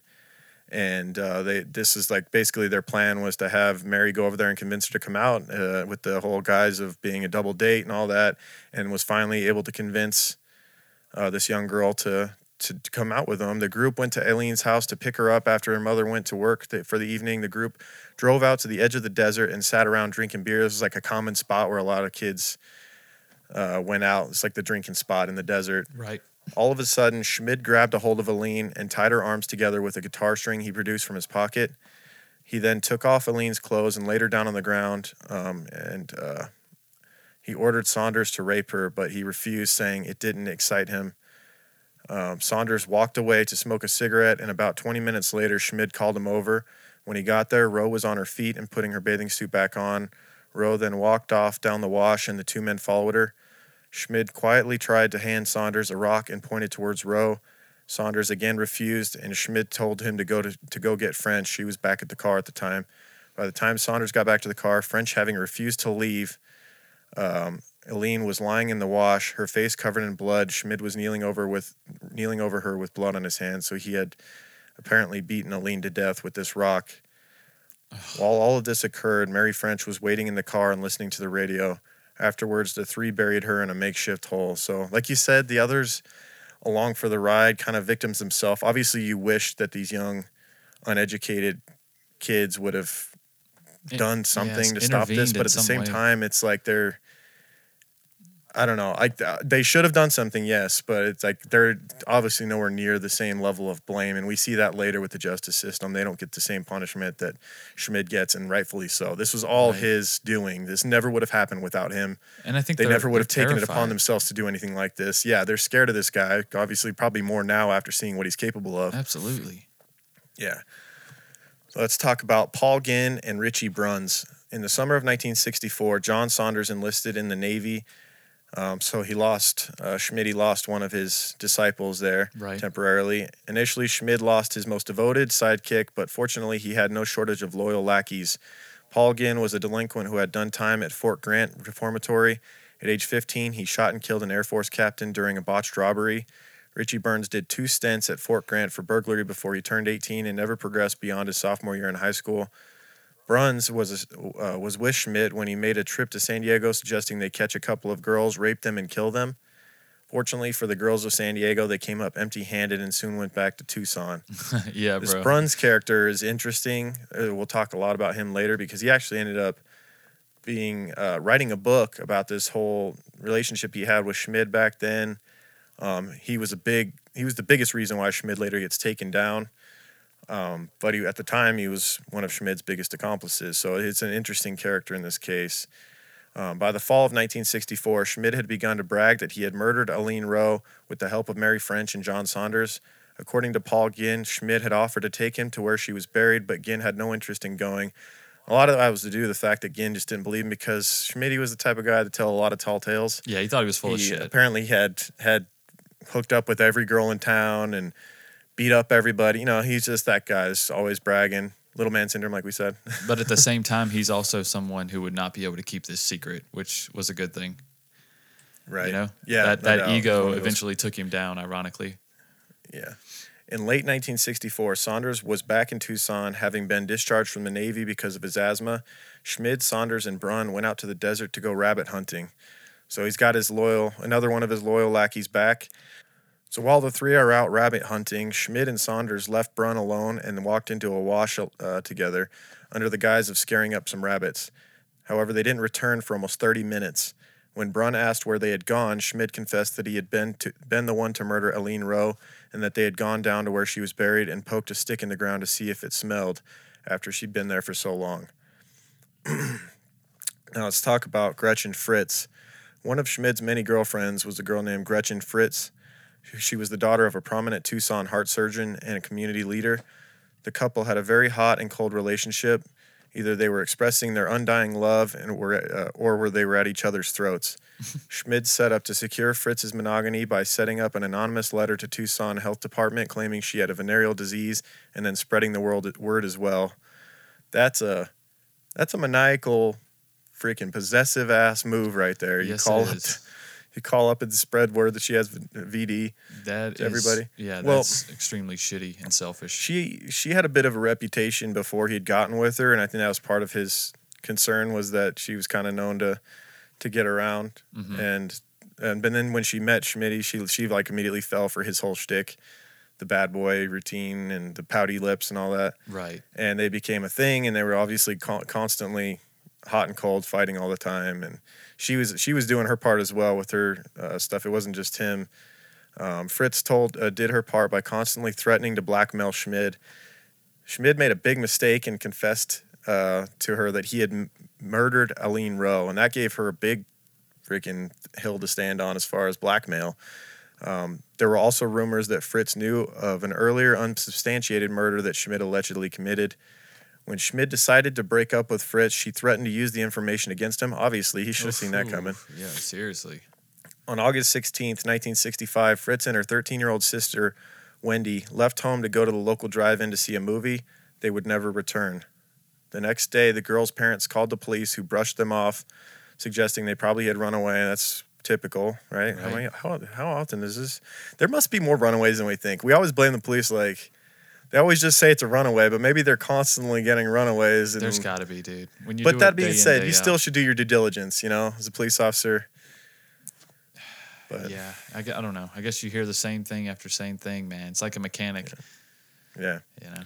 And uh, they this is like basically their plan was to have Mary go over there and convince her to come out uh, with the whole guise of being a double date and all that, and was finally able to convince uh, this young girl to, to come out with them. The group went to Alleen's house to pick her up after her mother went to work th- for the evening. The group drove out to the edge of the desert and sat around drinking beer. This was like a common spot where a lot of kids uh, went out. It's like the drinking spot in the desert. Right. All of a sudden, Schmid grabbed a hold of Alleen and tied her arms together with a guitar string he produced from his pocket. He then took off Alleen's clothes and laid her down on the ground. Um, and uh, he ordered Saunders to rape her, but he refused, saying it didn't excite him. Um, Saunders walked away to smoke a cigarette, and about 20 minutes later, Schmid called him over. When he got there, Rowe was on her feet and putting her bathing suit back on. Rowe then walked off down the wash, and the two men followed her. Schmid quietly tried to hand Saunders a rock and pointed towards Rowe. Saunders again refused, and Schmid told him to go to, to go get French. She was back at the car at the time. By the time Saunders got back to the car, French having refused to leave, um, Alleen was lying in the wash, her face covered in blood. Schmid was kneeling over with kneeling over her with blood on his hands. So he had apparently beaten Alleen to death with this rock. While all of this occurred, Mary French was waiting in the car and listening to the radio. Afterwards, the three buried her in a makeshift hole. So, like you said, the others along for the ride, kind of victims themselves. Obviously, you wish that these young, uneducated kids would have done something to stop this, but at the same way. time, it's like they're. I don't know. I they should have done something, yes, but it's like they're obviously nowhere near the same level of blame, and we see that later with the justice system. They don't get the same punishment that Schmid gets, and rightfully so. This was all Right. his doing. This never would have happened without him. And I think They never would have taken it upon themselves to do anything like this. Yeah, they're scared of this guy. Obviously, probably more now after seeing what he's capable of. Absolutely. Yeah. So let's talk about Paul Ginn and Richie Bruns. In the summer of 1964, John Saunders enlisted in the Navy. Um, so he lost, uh, Schmid lost one of his disciples there Right. temporarily. Initially, Schmid lost his most devoted sidekick, but fortunately, he had no shortage of loyal lackeys. Paul Ginn was a delinquent who had done time at Fort Grant Reformatory. At age 15, he shot and killed an Air Force captain during a botched robbery. Richie Bruns did two stints at Fort Grant for burglary before he turned 18 and never progressed beyond his sophomore year in high school. Bruns was uh, was with Schmid when he made a trip to San Diego, suggesting they catch a couple of girls, rape them, and kill them. Fortunately for the girls of San Diego, they came up empty-handed and soon went back to Tucson. yeah, This bro. Bruns character is interesting. Uh, we'll talk a lot about him later because he actually ended up being uh, writing a book about this whole relationship he had with Schmid back then. Um, he was a big he was the biggest reason why Schmid later gets taken down. Um, but he, at the time, he was one of Schmid's biggest accomplices. So it's an interesting character in this case. Um, by the fall of 1964, Schmid had begun to brag that he had murdered Alleen Rowe with the help of Mary French and John Saunders. According to Paul Ginn, Schmid had offered to take him to where she was buried, but Ginn had no interest in going. A lot of that was to do with the fact that Ginn just didn't believe him because Schmid was the type of guy to tell a lot of tall tales yeah, he thought he was full of he shit. apparently had had hooked up with every girl in town and beat up everybody. You know, he's just that guy. That's always bragging. Little man syndrome, like we said. But at the same time, he's also someone who would not be able to keep this secret, which was a good thing. right. You know? Yeah. That, that. One ego eventually took him down, ironically. Yeah. In late 1964, Saunders was back in Tucson, having been discharged from the Navy because of his asthma. Schmid, Saunders, and Bruns went out to the desert to go rabbit hunting. So he's got his loyal, another one of his loyal lackeys back. So while the three are out rabbit hunting, Schmid and Saunders left Bruns alone and walked into a wash uh, together under the guise of scaring up some rabbits. However, they didn't return for almost 30 minutes. When Bruns asked where they had gone, Schmid confessed that he had been, to, been the one to murder Alleen Rowe and that they had gone down to where she was buried and poked a stick in the ground to see if it smelled after she'd been there for so long. now let's talk about Gretchen Fritz. One of Schmid's many girlfriends was a girl named Gretchen Fritz. She was the daughter of a prominent Tucson heart surgeon and a community leader. The couple had a very hot and cold relationship. Either they were expressing their undying love and were, uh, or were they were at each other's throats. Schmid set up to secure Fritz's monogamy by setting up an anonymous letter to Tucson Health Department claiming she had a venereal disease and then spreading the world, word as well. That's a that's a maniacal, freaking possessive ass move right there. You Yes, call it up, is. you call up and spread word that she has VD. That To is- everybody? Yeah, Well- that's extremely shitty and selfish. She she had a bit of a reputation before he'd gotten with her, and I think that was part of his concern was that she was kind of known to to get around, Mhm. and and but then when she met Schmitty, she she like immediately fell for his whole shtick, the bad boy routine and the pouty lips and all that, Right. and they became a thing, and they were obviously con- constantly hot and cold, fighting all the time, and she was she was doing her part as well with her uh, stuff. It wasn't just him. Um, Fritz told uh, did her part by constantly threatening to blackmail Schmid. Schmid made a big mistake and confessed uh, to her that he had m- murdered Alleen Rowe, and that gave her a big freaking hill to stand on as far as blackmail. Um, there were also rumors that Fritz knew of an earlier unsubstantiated murder that Schmid allegedly committed. When Schmid decided to break up with Fritz, she threatened to use the information against him. Obviously, he should have seen that coming. Yeah, seriously. On August 16th, 1965, Fritz and her 13 year old sister, Wendy, left home to go to the local drive in to see a movie. They would never return. The next day, the girls' parents called the police, who brushed them off, suggesting they probably had run away. That's typical, right? How, many, how, how often is this? There must be more runaways than we think. We always blame the police, like, they always just say it's a runaway, but maybe they're constantly getting runaways. And, There's got to be, dude. When you but that being said, you out. still should do your due diligence, you know, as a police officer. But Yeah, I, I don't know. I guess you hear the same thing after same thing, man. It's like a mechanic, yeah. you know.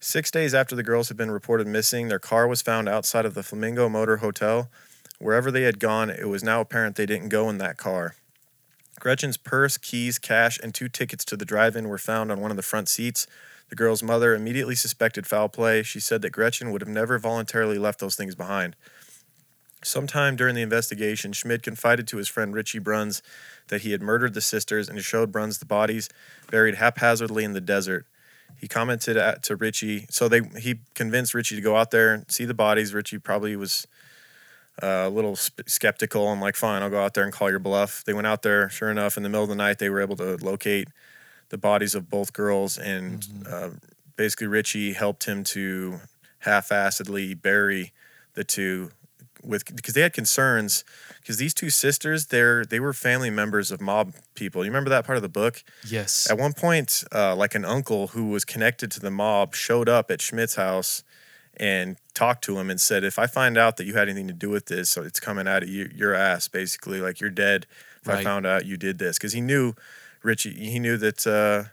Six days after the girls had been reported missing, their car was found outside of the Flamingo Motor Hotel. Wherever they had gone, it was now apparent they didn't go in that car. Gretchen's purse, keys, cash, and two tickets to the drive in were found on one of the front seats. The girl's mother immediately suspected foul play. She said that Gretchen would have never voluntarily left those things behind. Sometime during the investigation, Schmid confided to his friend Richie Bruns that he had murdered the sisters and showed Bruns the bodies buried haphazardly in the desert. He commented at, to Richie, so they he convinced Richie to go out there and see the bodies. Richie probably was uh, a little sp- skeptical and like, fine, I'll go out there and call your bluff. They went out there. Sure enough, in the middle of the night, they were able to locate the bodies of both girls, and uh, basically Richie helped him to half-assedly bury the two with because they had concerns because these two sisters they're they were family members of mob people. You remember that part of the book? Yes. At one point, uh, like an uncle who was connected to the mob showed up at Schmid's house and talked to him and said, "If I find out that you had anything to do with this, so it's coming out of you, your ass, basically, like you're dead. If I found out you did this, because he knew Richie, he knew that uh,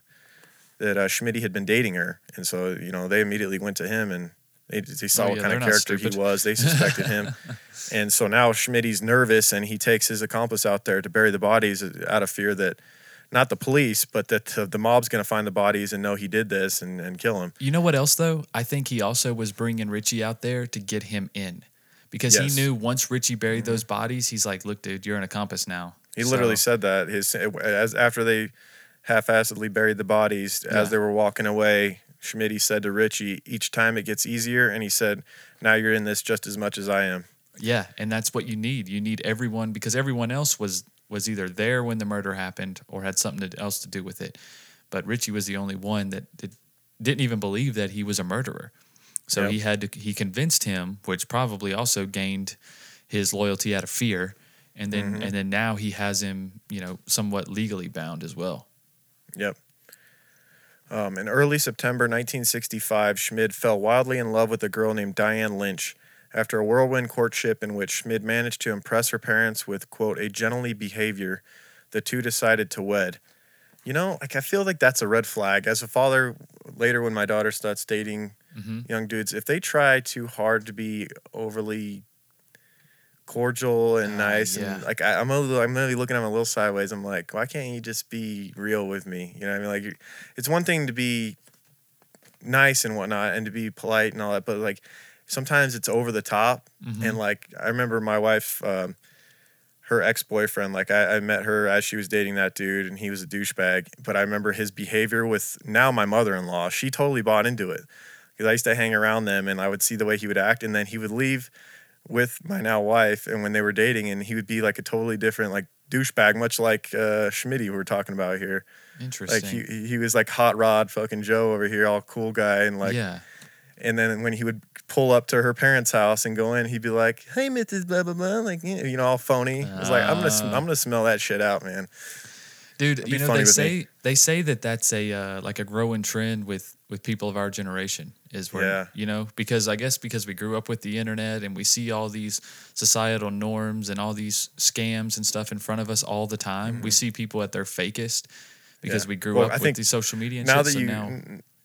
that uh, Schmid had been dating her, and so you know they immediately went to him and they, they saw Oh, what yeah, kind of character he was. They suspected him, and so now Schmid's nervous and he takes his accomplice out there to bury the bodies out of fear that. Not the police, but that uh, the mob's going to find the bodies and know he did this and, and kill him. You know what else though? I think he also was bringing Richie out there to get him in, because Yes. he knew once Richie buried those bodies, he's like, "Look, dude, you're an accomplice now." He literally said that his eh, as after they half-assedly buried the bodies Yeah. as they were walking away. Schmid said to Richie, "Each time it gets easier," and he said, "Now you're in this just as much as I am." Yeah, and that's what you need. You need everyone because everyone else was was either there when the murder happened or had something to, else to do with it. But Richie was the only one that did, didn't even believe that he was a murderer. So Yep. he had to he convinced him, which probably also gained his loyalty out of fear. And then Mm-hmm. and then now he has him, you know, somewhat legally bound as well. Yep. Um, in early September 1965, Schmid fell wildly in love with a girl named Diane Lynch. After a whirlwind courtship in which Schmid managed to impress her parents with, quote, a gentlemanly behavior, the two decided to wed. You know, like I feel like that's a red flag. As a father, later when my daughter starts dating hmm young dudes, if they try too hard to be overly cordial and Ah, nice yeah. and like I, I'm a little, I'm really looking at him a little sideways. I'm like, why can't you just be real with me? You know I mean? Like, it's one thing to be nice and whatnot and to be polite and all that, but like sometimes it's over the top. Mm-hmm. And like I remember my wife, um, her ex boyfriend, like I, I met her as she was dating that dude, and he was a douchebag. But I remember his behavior with now my mother in law. She totally bought into it because I used to hang around them, and I would see the way he would act, and then he would leave with my now wife, and when they were dating, and he would be like a totally different like douchebag, much like uh, Schmitty we were talking about here. Interesting. Like he he- was like hot rod fucking Joe over here, all cool guy, and like yeah. and then when he would pull up to her parents' house and go in, he'd be like, "Hey, Mrs. Blah blah blah," like you know, all phony. It was like, "I'm gonna, Ah. I'm gonna smell that shit out, man." Dude, you know they say me. they say that that's a uh, like a growing trend with with people of our generation is where Yeah. you know because I guess because we grew up with the internet and we see all these societal norms and all these scams and stuff in front of us all the time. We see people at their fakest because Mm-hmm. Yeah. we grew Well, up I with these social media and now shit. that so you now,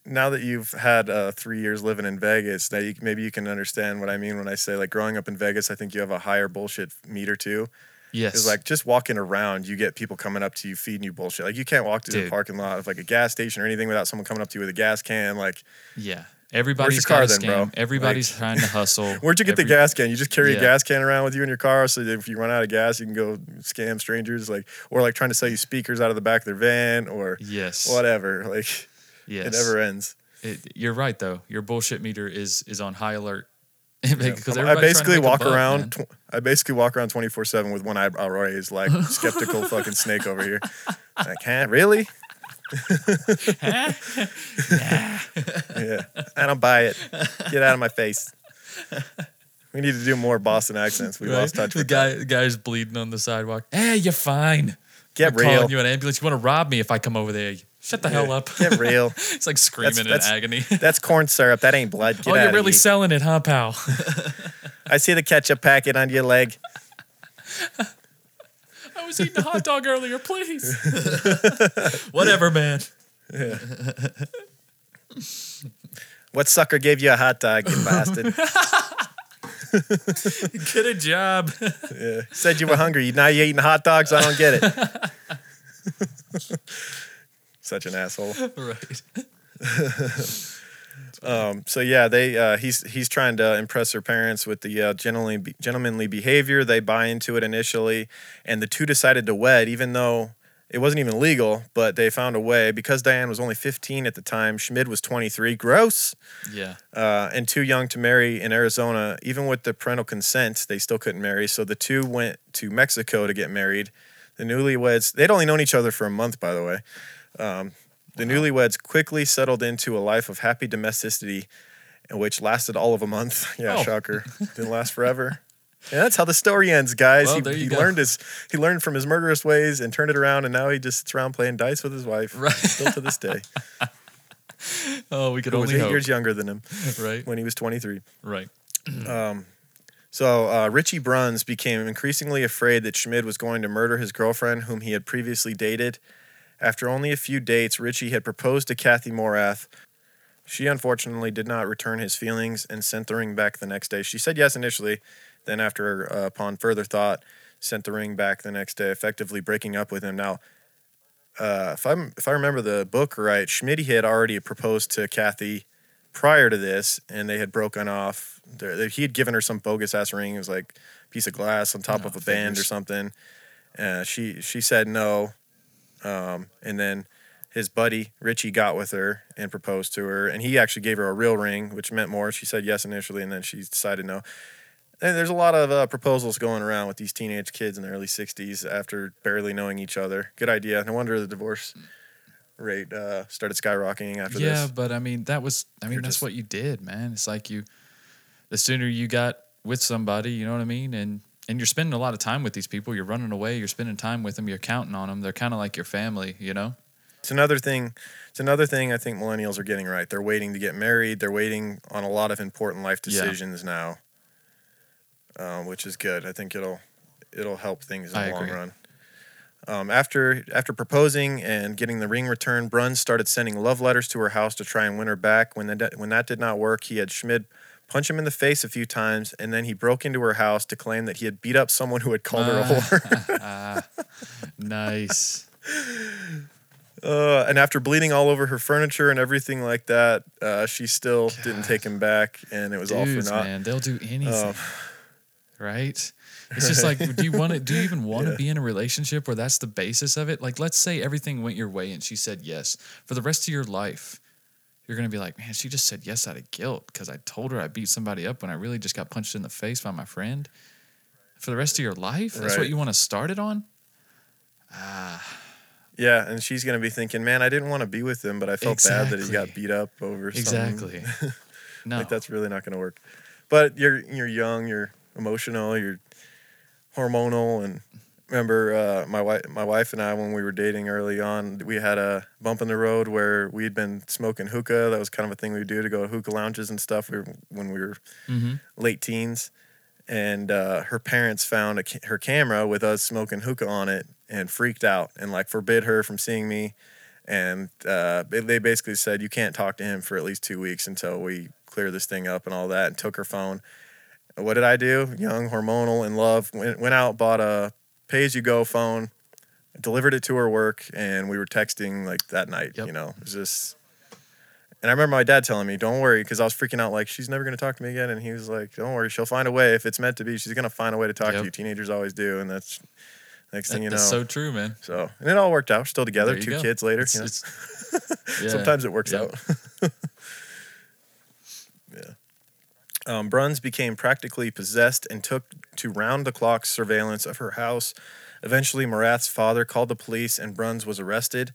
now that you've had uh, three years living in Vegas, now you, maybe you can understand what I mean when I say like growing up in Vegas. I think you have a higher bullshit meter too. yes, It's like just walking around, you get people coming up to you feeding you bullshit. Like you can't walk to the parking lot of like a gas station or anything without someone coming up to you with a gas can. Like, yeah, everybody's car got a then, scam. bro? Everybody's Like- trying to hustle. where'd you get the gas can? You just carry Yeah. a gas can around with you in your car, so that if you run out of gas, you can go scam strangers. Like, or like trying to sell you speakers out of the back of their van, or Yes, whatever. Like, yes. it never ends. It- you're right though. Your bullshit meter is is on high alert. Yeah. because I everybody's trying to basically walk buck, around. Tw- I basically walk around twenty four seven with one eyebrow raised, like skeptical fucking snake over here. Like, huh? Really? Yeah, I don't buy it. Get out of my face. We need to do more Boston accents. We Right? lost touch The with guy, the guy's bleeding on the sidewalk. Hey, you're fine. Get calling real. you an ambulance. You want to rob me if I come over there? Shut the hell up. Get real. it's like screaming that's- in agony. That's corn syrup. That ain't blood. Get oh, you're really here. selling it, huh, pal? I see the ketchup packet on your leg. I was eating a hot dog earlier. Please. Whatever, man. What sucker gave you a hot dog, you bastard? Get a job. Yeah. Said you were hungry. Now you're eating hot dogs. I don't get it. Such an asshole. right. Um, so yeah, they uh, he's he's trying to impress her parents with the uh, gentlemanly gentlemanly behavior. They buy into it initially, and the two decided to wed, even though it wasn't even legal. But they found a way because Diane was only 15 at the time. Schmid was 23. Gross. Yeah. uh, and too young to marry in Arizona. Even with the parental consent, they still couldn't marry. So the two went to Mexico to get married. The newlyweds, they'd only known each other for a month, by the way. Um, the newlyweds quickly settled into a life of happy domesticity, which lasted all of a month. Yeah, Oh. shocker. Didn't last forever. Yeah, that's how the story ends, guys. Well, he he learned his he learned from his murderous ways and turned it around, and now he just sits around playing dice with his wife. Right. Still to this day. Oh, we could Who was only eight hope. years younger than him Right. when he was 23. Right. So uh, Richie Bruns became increasingly afraid that Schmid was going to murder his girlfriend, whom he had previously dated. After only a few dates, Richie had proposed to Kathy Morath. She unfortunately did not return his feelings and sent the ring back the next day. She said yes initially, then after uh, upon further thought, sent the ring back the next day, effectively breaking up with him. Now, uh, if I if I remember the book right, Schmidt had already proposed to Kathy prior to this, and they had broken off. He had given her some bogus ass ring. It was like a piece of glass on top Oh, of a band or something. Uh, she she said no, um, and then his buddy Richie got with her and proposed to her, and he actually gave her a real ring, which meant more. She said yes initially, and then she decided no. And there's a lot of uh, proposals going around with these teenage kids in their early 60s after barely knowing each other. Good idea. No wonder the divorce rate uh, started skyrocketing after yeah, this. Yeah, but I mean, that was, I mean, You're that's just- what you did, man. It's like you, the sooner you got with somebody, you know what I mean? And, and you're spending a lot of time with these people. You're running away. You're spending time with them. You're counting on them. They're kind of like your family, you know? It's another thing. It's another thing I think millennials are getting right. They're waiting to get married. They're waiting on a lot of important life Yeah. decisions now. um, which is good. I think it'll it'll help things in I the long run. Um, after after proposing and getting the ring returned, Bruns started sending love letters to her house to try and win her back. When that when that did not work, he had Schmid punch him in the face a few times, and then he broke into her house to claim that he had beat up someone who had called her a whore. Ah, nice. Uh, and after bleeding all over her furniture and everything like that, uh, she still didn't take him back, and it was all for Dudes, naught. man, they'll do anything, Oh. right? It's just like, do you want to? Do you even want to Yeah. be in a relationship where that's the basis of it? Like, let's say everything went your way and she said yes for the rest of your life. You're gonna be like, man, she just said yes out of guilt because I told her I beat somebody up when I really just got punched in the face by my friend. For the rest of your life, that's what you want to start it on. Ah. yeah, and she's gonna be thinking, "Man, I didn't want to be with him, but I felt bad that he got beat up over something." Exactly. No, Like that's really not gonna work. But you're you're young, you're emotional, you're hormonal, and remember uh, my wife my wife and I when we were dating early on, we had a bump in the road where we'd been smoking hookah. That was kind of a thing we would do to go to hookah lounges and stuff. We were, when we were hmm late teens, and uh, her parents found a, her camera with us smoking hookah on it and freaked out and like forbid her from seeing me. And uh, they, they basically said you can't talk to him for at least two weeks until we clear this thing up and all that. And took her phone. What did I do? Young, hormonal, in love. Went, went out, bought a pay-as-you-go phone, delivered it to her work, and we were texting like that night. Yep. You know, it was just. And I remember my dad telling me, "Don't worry," because I was freaking out, like she's never gonna talk to me again. And he was like, "Don't worry, she'll find a way. If it's meant to be, she's gonna find a way to talk Yep. to you. Teenagers always do." And that's next thing you know. that's so true, man. So, and it all worked out. We're still together. Two go. kids later. It's- you know. yeah. Sometimes it works Yep. out. yeah. Um, Bruns became practically possessed and took to round the clock surveillance of her house. Eventually, Morath's father called the police and Bruns was arrested.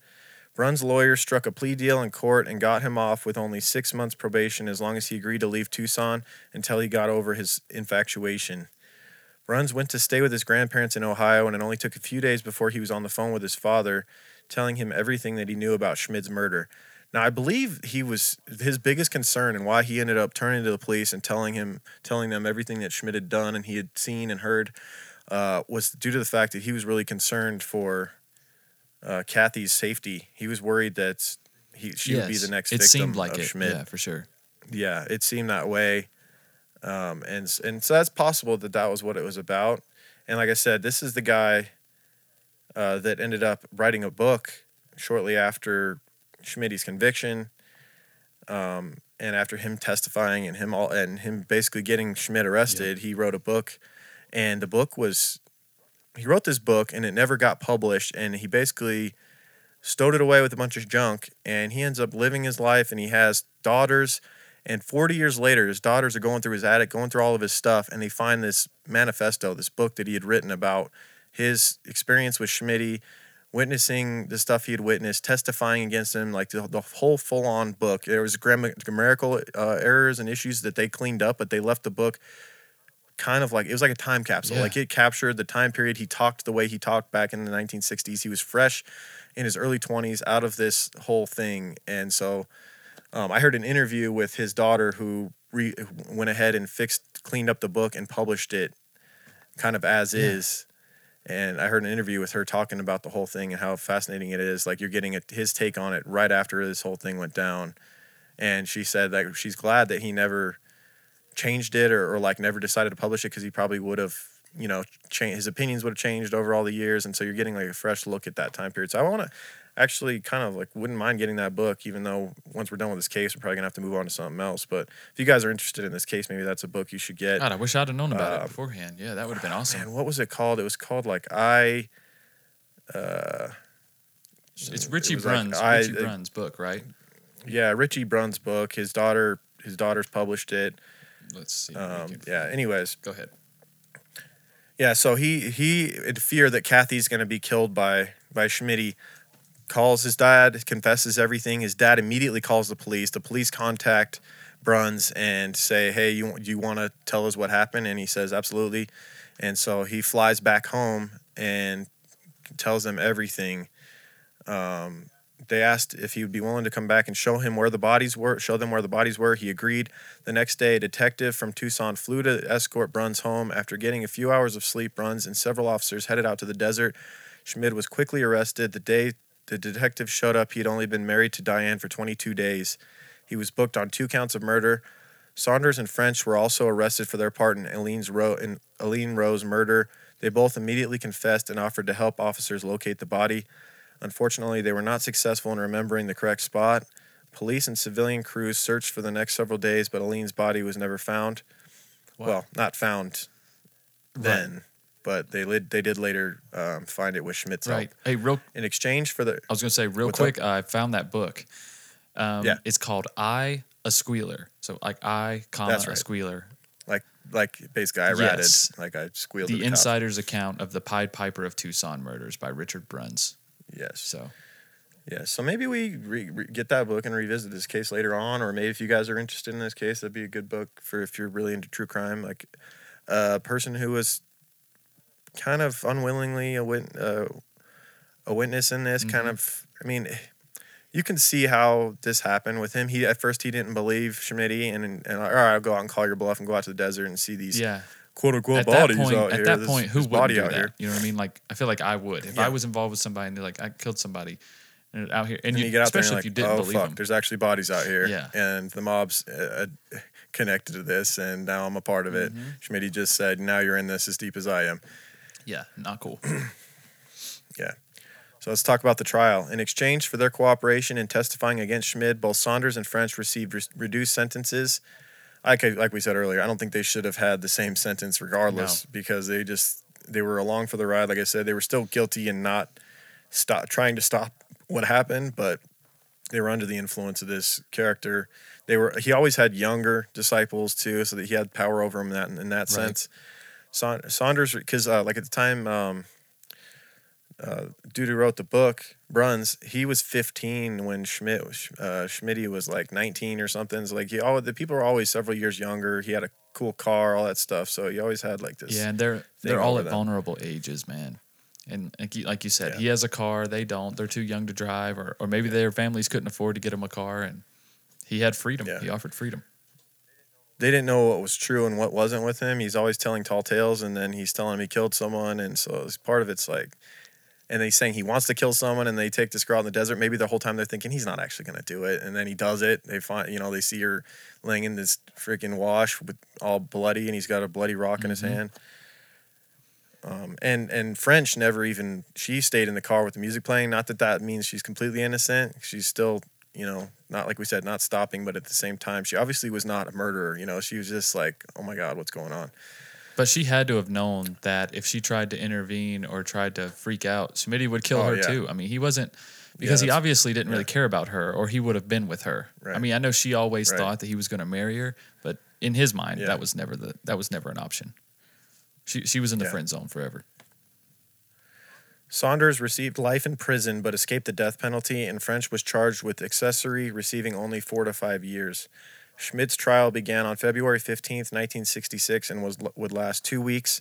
Bruns' lawyer struck a plea deal in court and got him off with only six months probation as long as he agreed to leave Tucson until he got over his infatuation. Bruns went to stay with his grandparents in Ohio, and it only took a few days before he was on the phone with his father, telling him everything that he knew about Schmid's murder. Now, I believe he was his biggest concern and why he ended up turning to the police and telling him, telling them everything that Schmid had done and he had seen and heard, uh, was due to the fact that he was really concerned for uh, Kathy's safety. He was worried that he she would be the next It victim seemed like of it. Schmid Yeah, for sure. yeah, it seemed that way. Um, and and so that's possible that that was what it was about. And like I said, this is the guy uh, that ended up writing a book shortly after Schmid's conviction, um, and after him testifying and him all and him basically getting Schmid arrested. He wrote a book, and the book was he wrote this book and it never got published. And he basically stowed it away with a bunch of junk, and he ends up living his life, and he has daughters. And 40 years later, his daughters are going through his attic, going through all of his stuff, and they find this manifesto, this book that he had written about his experience with Schmitty, witnessing the stuff he had witnessed, testifying against him, like the, the whole full on book. There was grammar, grammatical uh, errors and issues that they cleaned up, but they left the book kind of like it was like a time capsule. Yeah. Like it captured the time period he talked the way he talked back in the 1960s. He was fresh in his early 20s out of this whole thing. And so um, I heard an interview with his daughter who re- went ahead and fixed, cleaned up the book and published it kind of as Yeah. is. And I heard an interview with her talking about the whole thing and how fascinating it is. Like you're getting a, his take on it right after this whole thing went down. And she said that she's glad that he never changed it or, or like never decided to publish it because he probably would have, you know, changed his opinions would have changed over all the years. And so you're getting like a fresh look at that time period. So I want to actually kind of like wouldn't mind getting that book, even though once we're done with this case, we're probably gonna have to move on to something else. But if you guys are interested in this case, maybe that's a book you should get. God, I wish I'd have known about Uh, it beforehand. Yeah, that would have been awesome. Man, what was it called? It was called like I. Uh, it's it Richie like Bruns. I- Richie Bruns book, right? yeah, Richie Bruns book. His daughter, his daughters published it. Let's see. Um, yeah. Anyways, Go ahead. Yeah, so he he in fear that Kathy's going to be killed by by Schmitty calls his dad, confesses everything. His dad immediately calls the police. The police contact Bruns and say, "Hey, you you want to tell us what happened?" And he says, "Absolutely." And so he flies back home and tells them everything. Um, they asked if he would be willing to come back and show him where the bodies were, show them where the bodies were. He agreed. The next day, a detective from Tucson flew to escort Bruns home. After getting a few hours of sleep, Bruns and several officers headed out to the desert. Schmid was quickly arrested. The day the detective showed up, he had only been married to Diane for 22 days. He was booked on two counts of murder. Saunders and French were also arrested for their part in Alleen's Ro- in Alleen Rowe's murder. They both immediately confessed and offered to help officers locate the body. Unfortunately, they were not successful in remembering the correct spot. Police and civilian crews searched for the next several days, but Alleen's body was never found. Wow. Well, not found then, but they lid, they did later um, find it with Schmid's Right. help. Hey, real. In exchange for the I was gonna say real What's up? quick. I found that book. Um, Yeah. It's called "I a Squealer." So like I, comma That's a squealer. like like basically I Yes. ratted like I squealed. The the insider's account of the Pied Piper of Tucson murders by Richard Bruns. Yes. So Yeah, so maybe we re- re- get that book and revisit this case later on, or maybe if you guys are interested in this case, that'd be a good book for if you're really into true crime. Like a person who was kind of unwillingly a wit- uh, a witness in this, kind Mhm. of. I mean, you can see how this happened with him. He at first he didn't believe Schmid, and and all right, I'll go out and call your bluff and go out to the desert and see these yeah, quote unquote at bodies point, out at here. that this- point, who would body do out that? here? You know what I mean? Like I feel like I would if Yeah. I was involved with somebody and they're like I killed somebody and out here, and, and you, you get out there and especially if you like, didn't oh believe fuck, them. there's actually bodies out here. Yeah. And the mob's uh, uh, connected to this, and now I'm a part of it. Mm-hmm. Schmitty just said, now you're in this as deep as I am. Yeah, not cool. Yeah. So let's talk about the trial. In exchange for their cooperation in testifying against Schmid, both Saunders and French received re- reduced sentences. Like like we said earlier, I don't think they should have had the same sentence regardless because they just they were along for the ride. Like I said, they were still guilty and not stop trying to stop what happened, but they were under the influence of this character. They were he always had younger disciples too, so that he had power over them in that in that Right. sense. Sa- Saunders, because uh, like at the time, um, uh, dude who wrote the book, Bruns, he was 15 when Schmid was, uh, Schmitty was like 19 or something. So like he, all the people were always several years younger. He had a cool car, all that stuff. So he always had like this. Yeah, and they're they're all at them. vulnerable ages, man. And like you, like you said, Yeah. he has a car. They don't. They're too young to drive, or or maybe their families couldn't afford to get him a car, and he had freedom. Yeah. He offered freedom. They didn't know what was true and what wasn't with him. He's always telling tall tales, and then he's telling him he killed someone, and so it's part of it's like. And he's saying he wants to kill someone, and they take this girl out in the desert. Maybe the whole time they're thinking he's not actually going to do it, and then he does it. They find, you know, they see her laying in this freaking wash with all bloody, and he's got a bloody rock in his Mhm. hand. Um, and and French never even she stayed in the car with the music playing. Not that that means she's completely innocent. She's still, you know, not like we said, not stopping, but at the same time, she obviously was not a murderer. You know, she was just like, oh my god, what's going on? But she had to have known that if she tried to intervene or tried to freak out, Smitty would kill Oh, her yeah. too. I mean, he wasn't because he obviously didn't really yeah. care about her, or he would have been with her. I mean, I know she always Right. thought that he was going to marry her, but in his mind, Yeah. that was never the that was never an option. She she was in the Yeah. friend zone forever. Saunders received life in prison but escaped the death penalty, and French was charged with accessory, receiving only four to five years. Schmid's trial began on February 15, 1966, and was would last two weeks.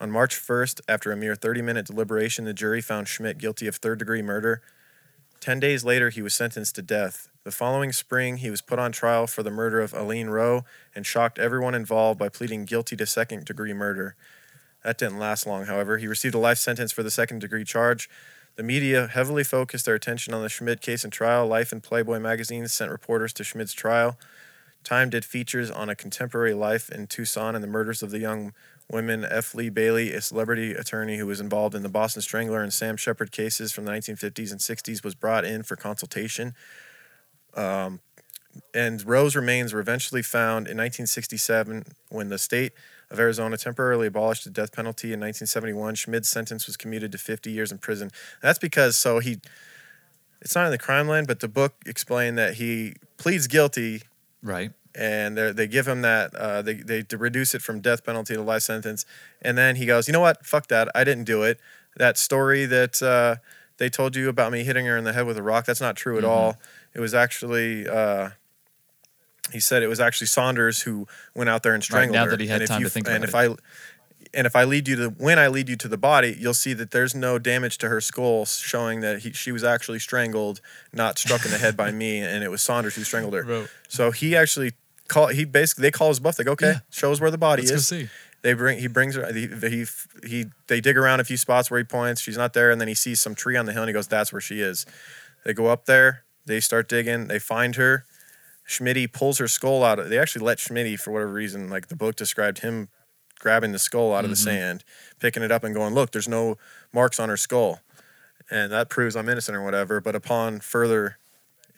On March 1st, after a mere 30 minute deliberation, the jury found Schmid guilty of third degree murder. Ten days later, he was sentenced to death. The following spring, he was put on trial for the murder of Alleen Rowe and shocked everyone involved by pleading guilty to second degree murder. That didn't last long, however. He received a life sentence for the second degree charge. The media heavily focused their attention on the Schmid case and trial. Life and Playboy magazines sent reporters to Schmid's trial. Time did features on a contemporary life in Tucson and the murders of the young women F. Lee Bailey, a celebrity attorney who was involved in the Boston Strangler and Sam Sheppard cases from the 1950s and 60s, was brought in for consultation. Um, and Rowe's remains were eventually found in 1967 when the state of Arizona temporarily abolished the death penalty in 1971. Schmid's sentence was commuted to 50 years in prison. That's because so he, it's not in the crime line, but the book explained that he pleads guilty Right. and they they give him that uh, they they to reduce it from death penalty to life sentence, and then he goes, you know what, fuck that, I didn't do it. That story that uh, they told you about me hitting her in the head with a rock, that's not true at Mhm. all. It was actually. Uh, he said it was actually Saunders who went out there and strangled right, now her. that he had and if time to think and about if I, and if I lead you to when I lead you to the body, you'll see that there's no damage to her skull, showing that he, she was actually strangled, not struck in the head by me, and it was Saunders who strangled her. Bro. So he actually call he basically they call his bluff. They go, okay, Yeah. show us where the body Let's go is. see. They bring he brings her he, he he they dig around a few spots where he points. She's not there, and then he sees some tree on the hill, and he goes, "That's where she is." They go up there. They start digging. They find her. Schmitty pulls her skull out. Of, they actually let Schmitty for whatever reason, like the book described him grabbing the skull out of the sand, picking it up, and going, "Look, there's no marks on her skull," and that proves I'm innocent or whatever. But upon further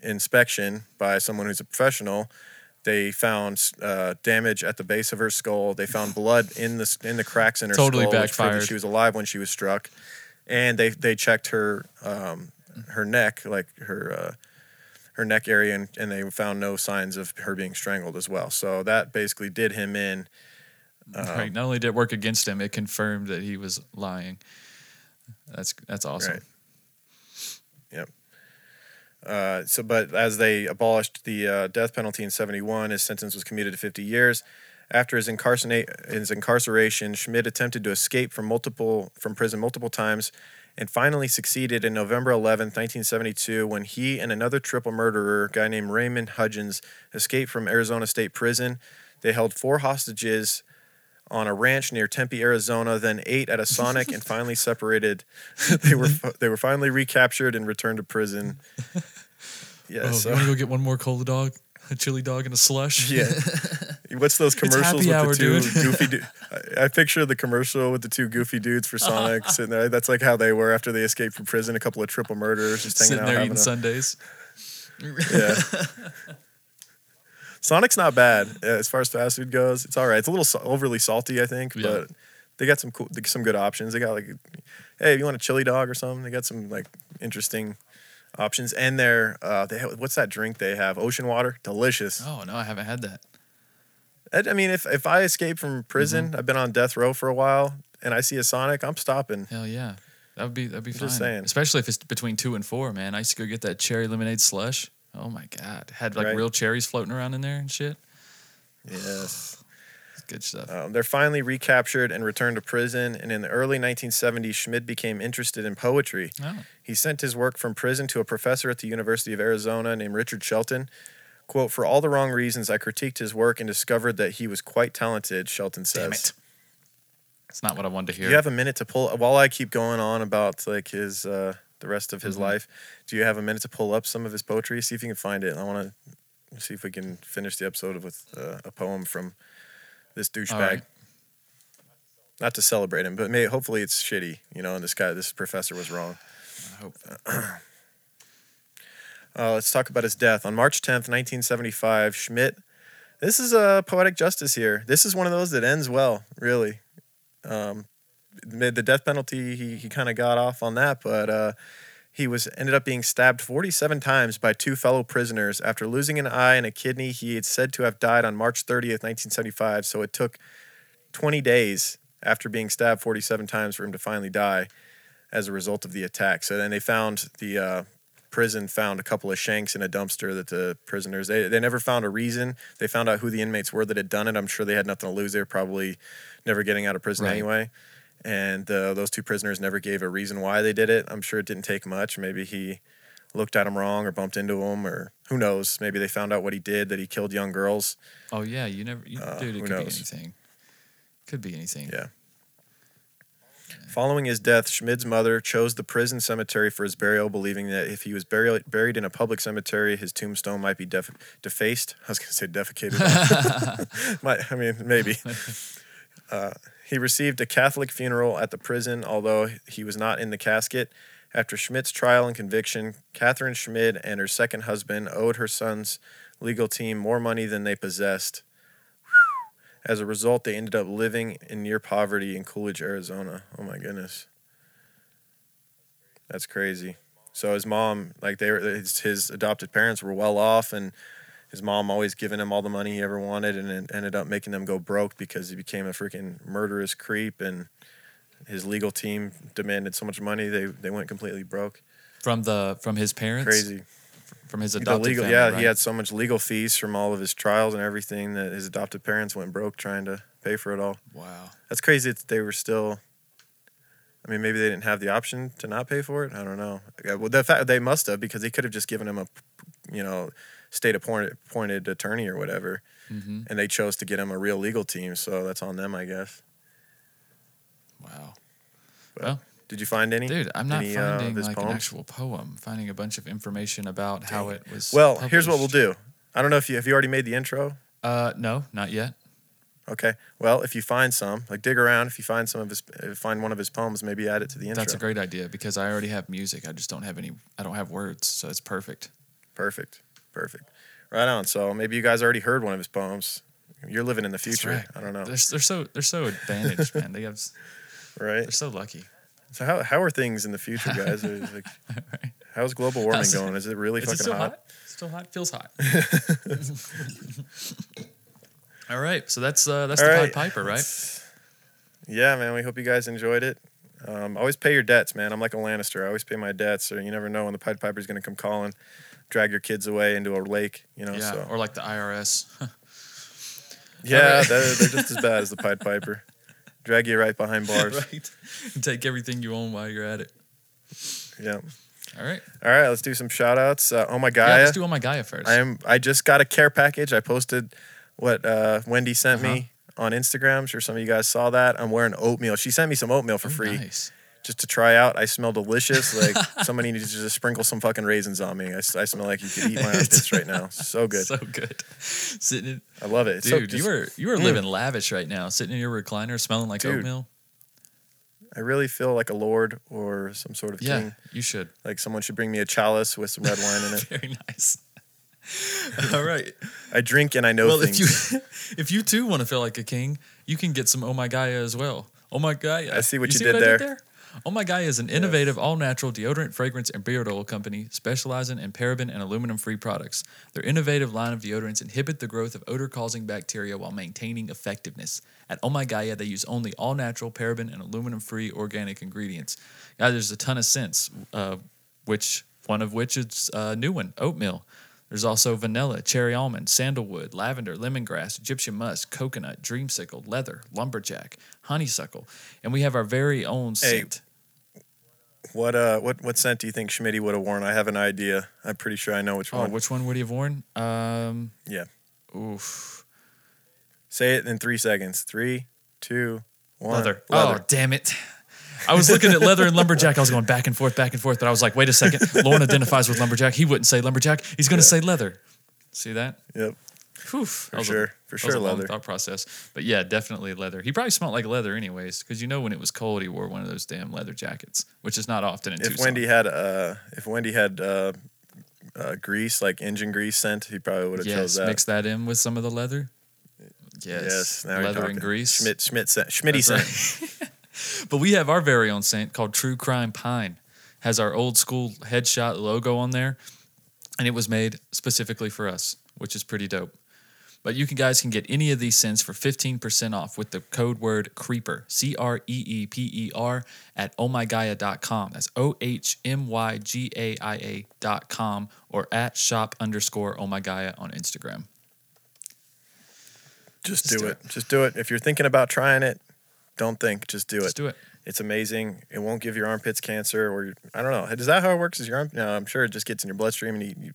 inspection by someone who's a professional, they found uh, damage at the base of her skull. They found blood in the in the cracks in her Totally skull, which proved that backfired. she was alive when she was struck. And they they checked her um, her neck, like her uh, her neck area, and, and they found no signs of her being strangled as well. So that basically did him in. Um, right. Not only did it work against him, it confirmed that he was lying. That's that's awesome. Right. Yep. Uh, so, but as they abolished the uh, death penalty in '71, his sentence was commuted to 50 years. After his, incarcerate, his incarceration, Schmid attempted to escape from multiple from prison multiple times, and finally succeeded in November 11, 1972, when he and another triple murderer, a guy named Raymond Hudgens, escaped from Arizona State Prison. They held four hostages on a ranch near Tempe, Arizona, then ate at a Sonic and finally separated. they were they were finally recaptured and returned to prison. Yeah, Oh, so you want to go get one more cola dog, a chili dog, and a slush? yeah. What's those commercials with hour, the two dude. goofy? Du- I, I picture the commercial with the two goofy dudes for Sonic sitting there. That's like how they were after they escaped from prison. A couple of triple murders, just hanging Sitting out there eating a, Sundays. Yeah. Sonic's not bad uh, as far as fast food goes. It's all right. It's a little sa- overly salty, I think, Yeah. but they got some cool, some good options. They got like, hey, if you want a chili dog or something, they got some like interesting options. And they're uh, they have, what's that drink they have? Ocean water, delicious. Oh no, I haven't had that. I, mean, if if I escape from prison, Mm-hmm. I've been on death row for a while, and I see a Sonic, I'm stopping. Hell yeah, that would be that'd be I'm fine. just saying. Especially if it's between two and four, man. I used to go get that cherry lemonade slush. Oh my god, had like Right. real cherries floating around in there and shit. Yes. Good stuff. Um, they're finally recaptured and returned to prison. And in the early 1970s, Schmid became interested in poetry. oh, He sent his work from prison to a professor at the University of Arizona named Richard Shelton. Quote, for all the wrong reasons, I critiqued his work and discovered that he was quite talented, Shelton says. damn it. It's not what I wanted to Do hear. you have a minute to pull, while I keep going on about like his, uh, the rest of his Mhm. life, do you have a minute to pull up some of his poetry? See if you can find it. I want to see if we can finish the episode with uh, a poem from this douchebag. Right. Not to celebrate him, but may hopefully it's shitty, you know, and this guy, this professor was wrong. I hope. Uh, let's talk about his death. On March 10th, 1975, Schmid. This is a poetic justice here. This is one of those that ends well, really. Um, the death penalty, he, he kind of got off on that, but uh, he was ended up being stabbed 47 times by two fellow prisoners. After losing an eye and a kidney, he had said to have died on March 30th, 1975. So it took 20 days after being stabbed 47 times for him to finally die as a result of the attack. So then they found the uh, prison found a couple of shanks in a dumpster that the prisoners they, they never found a reason. They found out who the inmates were that had done it. I'm sure they had nothing to lose. They were probably never getting out of prison Right. anyway. And uh, those two prisoners never gave a reason why they did it. I'm sure it didn't take much. Maybe he looked at him wrong or bumped into him or who knows. Maybe they found out what he did that he killed young girls. Oh yeah, you never, you, Uh, dude. It could knows? be anything. Could be anything. Yeah. Following his death, Schmid's mother chose the prison cemetery for his burial, believing that if he was buried buried in a public cemetery, his tombstone might be def- defaced. I was going to say defecated. might, I mean, maybe. Uh, he received a Catholic funeral at the prison, although he was not in the casket. After Schmid's trial and conviction, Catherine Schmid and her second husband owed her son's legal team more money than they possessed. As a result, they ended up living in near poverty in Coolidge, Arizona. Oh my goodness. That's crazy. So his mom, like they were, his, his adopted parents were well off, and his mom always giving him all the money he ever wanted, and it ended up making them go broke because he became a freaking murderous creep, and his legal team demanded so much money they they went completely broke. From the from his parents. Crazy. From his adopted legal, family. yeah, right? he had so much legal fees from all of his trials and everything that his adopted parents went broke trying to pay for it all. Wow. That's crazy that they were still. I mean, maybe they didn't have the option to not pay for it. I don't know. Well, the fact they must have because they could have just given him a, you know, state appointed appointed attorney or whatever, hmm and they chose to get him a real legal team. So that's on them, I guess. Wow. But Well, Did you find any? dude, I'm not any, uh, finding his like an actual poem. Finding a bunch of information about how it was. Well, here's what we'll do. I don't know if you have you already made the intro. Uh, no, not yet. Okay. Well, if you find some, like dig around. If you find some of his, uh, find one of his poems, maybe add it to the intro. That's a great idea because I already have music. I just don't have any. I don't have words, so it's perfect. Perfect. Perfect. Right on. So maybe you guys already heard one of his poems. You're living in the future. right. I don't know. They're, they're so they're so advantaged, man. They have Right. they're so lucky. So how how are things in the future, guys? Is like, how's global warming How's- going? Is it really Is fucking it still hot? hot? Still hot? Feels hot. All right, so that's uh, that's All the right. Pied Piper, right? That's- Yeah, man. We hope you guys enjoyed it. Um, always pay your debts, man. I'm like a Lannister. I always pay my debts, or you never know when the Pied Piper's gonna come calling, drag your kids away into a lake. You know. Yeah, So or like the IRS. yeah, right. they're, they're just as bad as the Pied Piper. Drag you right behind bars. right. Take everything you own while you're at it. Yeah. All right. All right, let's do some shout outs. Uh, oh my Yeah, let's do on my Gaia first. I am I just got a care package. I posted what uh, Wendy sent Uh-huh. me on Instagram. I'm sure some of you guys saw that. I'm wearing oatmeal. She sent me some oatmeal for Oh, free Nice. Just to try out. I smell delicious. Like somebody needs to just sprinkle some fucking raisins on me. I smell like you could eat my armpits right now. So good. So good. Sitting in, I love it. It's so dude, just- you were you were Mm. living lavish right now, sitting in your recliner, smelling like Dude. oatmeal. I really feel like a lord or some sort of Yeah, king. you should. Like someone should bring me a chalice with some red wine in it. Very nice. All right. I drink and I know well, things. if you if you too want to feel like a king, you can get some Oh My Gaia as well. Oh My Gaia. I see what you see did what I there. Oh My Gaia is an innovative, all natural deodorant, fragrance, and beard oil company specializing in paraben and aluminum free products. Their innovative line of deodorants inhibit the growth of odor causing bacteria while maintaining effectiveness. At Oh My Gaia, they use only all natural, paraben, and aluminum free organic ingredients. Guys, there's a ton of scents, uh, which one of which is a new one, oatmeal. There's also vanilla, cherry almond, sandalwood, lavender, lemongrass, Egyptian musk, coconut, dreamsicle, leather, lumberjack, honeysuckle, and we have our very own Hey, scent. What uh what what scent do you think Schmitty would have worn? I have an idea. I'm pretty sure I know which Oh, one. which one would he have worn? Um, Yeah. oof, Say it in three seconds. Three, two, one. leather. Oh, damn it! I was looking at leather and lumberjack. I was going back and forth, back and forth, but I was like, wait a second. Lauren identifies with lumberjack. He wouldn't say lumberjack. He's going to say leather. See that? Yep. Whew, For was a- sure. For sure, leather. thought process. But yeah, definitely leather. He probably smelled like leather anyways, because you know when it was cold, he wore one of those damn leather jackets, which is not often in If Tucson. Wendy had uh if Wendy had uh, uh grease like engine grease scent, he probably would have chose yes, that. mix that in with some of the leather. Yes, yes. Now leather and grease. Schmid Schmid scent. Schmitty scent. right. but we have our very own scent called True Crime Pine. Has our old school headshot logo on there, and it was made specifically for us, which is pretty dope. But you can guys can get any of these scents for 15% off with the code word creeper, C R E E P E R at ohmygaia.com. That's O H M Y G A I A dot com or at shop underscore ohmygaia on Instagram. Just Just do do it. Just do it. If you're thinking about trying it, don't think. Just do it. Let's do it. It's amazing. It won't give your armpits cancer or your, I don't know. Is that how it works? Is your arm? No, I'm sure it just gets in your bloodstream and you, you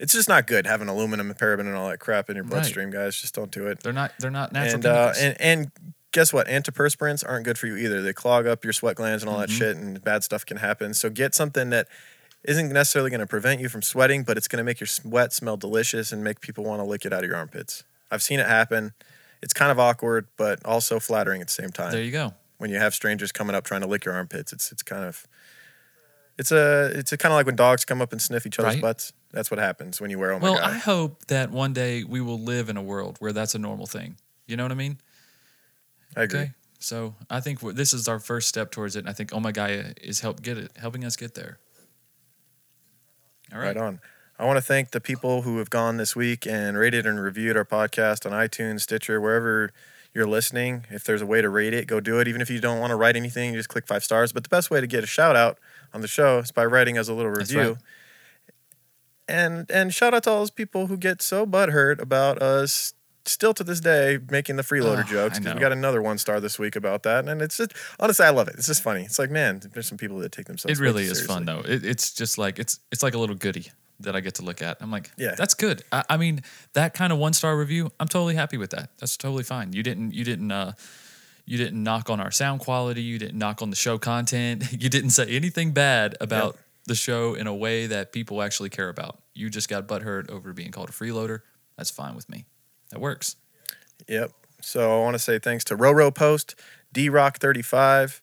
it's just not good having aluminum and paraben and all that crap in your Right. bloodstream, guys. Just don't do it. They're not they're not natural and uh, and and guess what? Antiperspirants aren't good for you either. They clog up your sweat glands and all that Mhm. shit, and bad stuff can happen. So get something that isn't necessarily going to prevent you from sweating, but it's going to make your sweat smell delicious and make people want to lick it out of your armpits. I've seen it happen. It's kind of awkward, but also flattering at the same time there you go. when you have strangers coming up trying to lick your armpits. It's it's kind of it's a it's a kind of like when dogs come up and sniff each other's Right. butts. That's what happens when you wear oh my well, god. I hope that one day we will live in a world where that's a normal thing. You know what I mean? I agree. Okay. So I think we're, this is our first step towards it. And I think Oh My Gaia is help get it, helping us get there. All right. Right on. I want to thank the people who have gone this week and rated and reviewed our podcast on iTunes, Stitcher, wherever you're listening. If there's a way to rate it, go do it. Even if you don't want to write anything, you just click five stars. But the best way to get a shout out on the show is by writing us a little review. right. And and shout out to all those people who get so butthurt about us still to this day making the freeloader Oh, jokes because we got another one star this week about that, and it's just honestly, I love it. It's just funny. It's like, man, there's some people that take themselves. It really is fun though. It, it's just like it's it's like a little goodie that I get to look at. I'm like, Yeah. that's good. I, I mean, that kind of one star review, I'm totally happy with that. That's totally fine. You didn't you didn't uh you didn't knock on our sound quality. You didn't knock on the show content. You didn't say anything bad about the show in a way that people actually care about. You just got butthurt over being called a freeloader. That's fine with me. That works. Yep. So I want to say thanks to Roro Post, D Rock 35.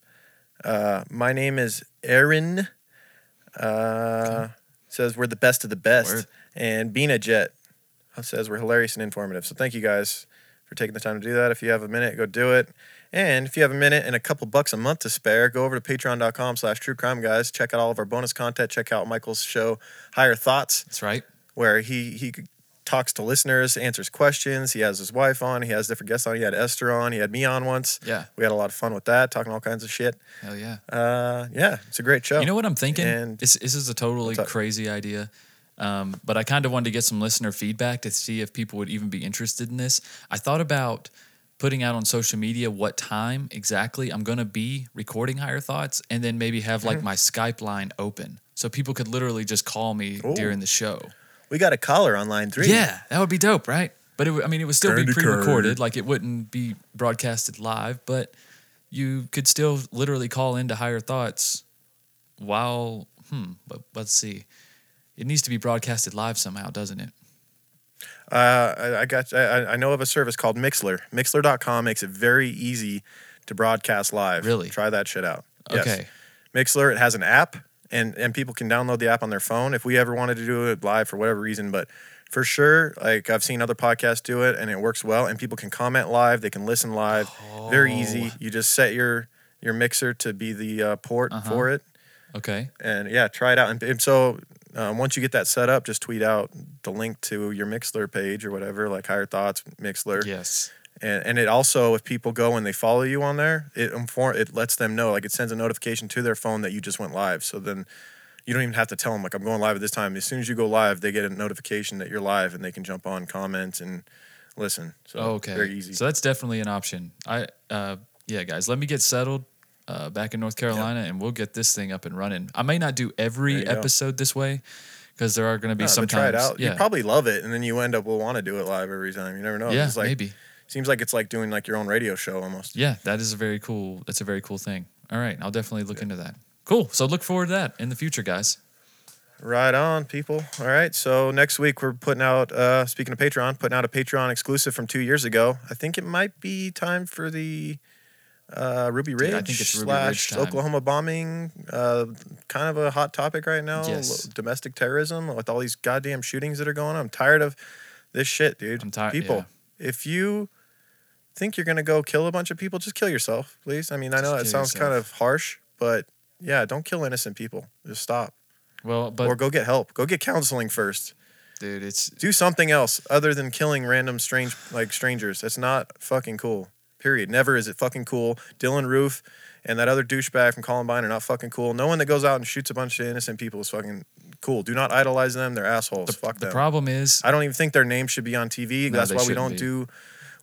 Uh, my name is Aaron. Uh, Says we're the best of the best. Word. And Bina Jet says we're hilarious and informative. So thank you guys for taking the time to do that. If you have a minute, go do it. And if you have a minute and a couple bucks a month to spare, go over to patreon.com slash true crime guys. Check out all of our bonus content. Check out Michael's show, Higher Thoughts That's right. where he he talks to listeners, answers questions. He has his wife on. He has different guests on. He had Esther on. He had me on once. Yeah. We had a lot of fun with that, talking all kinds of shit. Hell yeah. Uh, yeah, it's a great show. You know what I'm thinking? And- this, this is a totally crazy idea. Um, but I kind of wanted to get some listener feedback to see if people would even be interested in this. I thought about putting out on social media what time exactly I'm going to be recording Higher Thoughts and then maybe have like my Skype line open. So people could literally just call me Ooh. during the show. We got a caller on line three. Yeah, that would be dope, right? But it, I mean, it would still be pre-recorded, like it wouldn't be broadcasted live, but you could still literally call into Higher Thoughts while, hmm, but let's see. It needs to be broadcasted live somehow, doesn't it? Uh, I, I got. I, I know of a service called Mixlr. Mixlr.com makes it very easy to broadcast live. Really? Try that shit out. Yes. Okay. Mixlr, it has an app, and and people can download the app on their phone if we ever wanted to do it live for whatever reason. But for sure, like I've seen other podcasts do it, and it works well. And people can comment live, they can listen live. Very easy. You just set your your mixer to be the uh, port Uh-huh. for it, Okay. and yeah, try it out. And, and so um, once you get that set up, just tweet out the link to your Mixlr page or whatever, like Higher Thoughts Mixlr. Yes. And, and it also, if people go and they follow you on there, it inform it lets them know, like it sends a notification to their phone that you just went live. So then you don't even have to tell them like I'm going live at this time. As soon as you go live, they get a notification that you're live and they can jump on, comment, and listen. So okay. very easy. So that's definitely an option. I, uh, yeah, guys, let me get settled uh, back in North Carolina, and we'll get this thing up and running. I may not do every you go. episode this way because there are going to be No, some try it out. Yeah. You probably love it, and then you end up will want to do it live every time. You never know. yeah, It's like, maybe. Seems like it's like doing like your own radio show almost. Yeah, that is a very cool. That's a very cool thing. All right, I'll definitely look into that. Cool. So look forward to that in the future, guys. Right on, people. All right. So next week we're putting out. Uh, speaking of Patreon, putting out a Patreon exclusive from two years ago. I think it might be time for the uh, Ruby Dude, Ridge I think it's Ruby slash Ridge. Oklahoma bombing. Uh, kind of a hot topic right now. Yes. Domestic terrorism with all these goddamn shootings that are going on. I'm tired of this shit, dude. I'm tired- People, yeah. if you think you're gonna go kill a bunch of people, just kill yourself, please. I mean, I know Just that sounds kind of harsh, but yeah, don't kill innocent people. Just stop. Well, but or go get help. Go get counseling first. dude, it's Do something else other than killing random strange like strangers. That's not fucking cool. Period. Never is it fucking cool. Dylann Roof and that other douchebag from Columbine are not fucking cool. No one that goes out and shoots a bunch of innocent people is fucking cool. Do not idolize them. They're assholes. the, Fuck the them. problem is I don't even think their name should be on TV. No, That's why we don't be. do.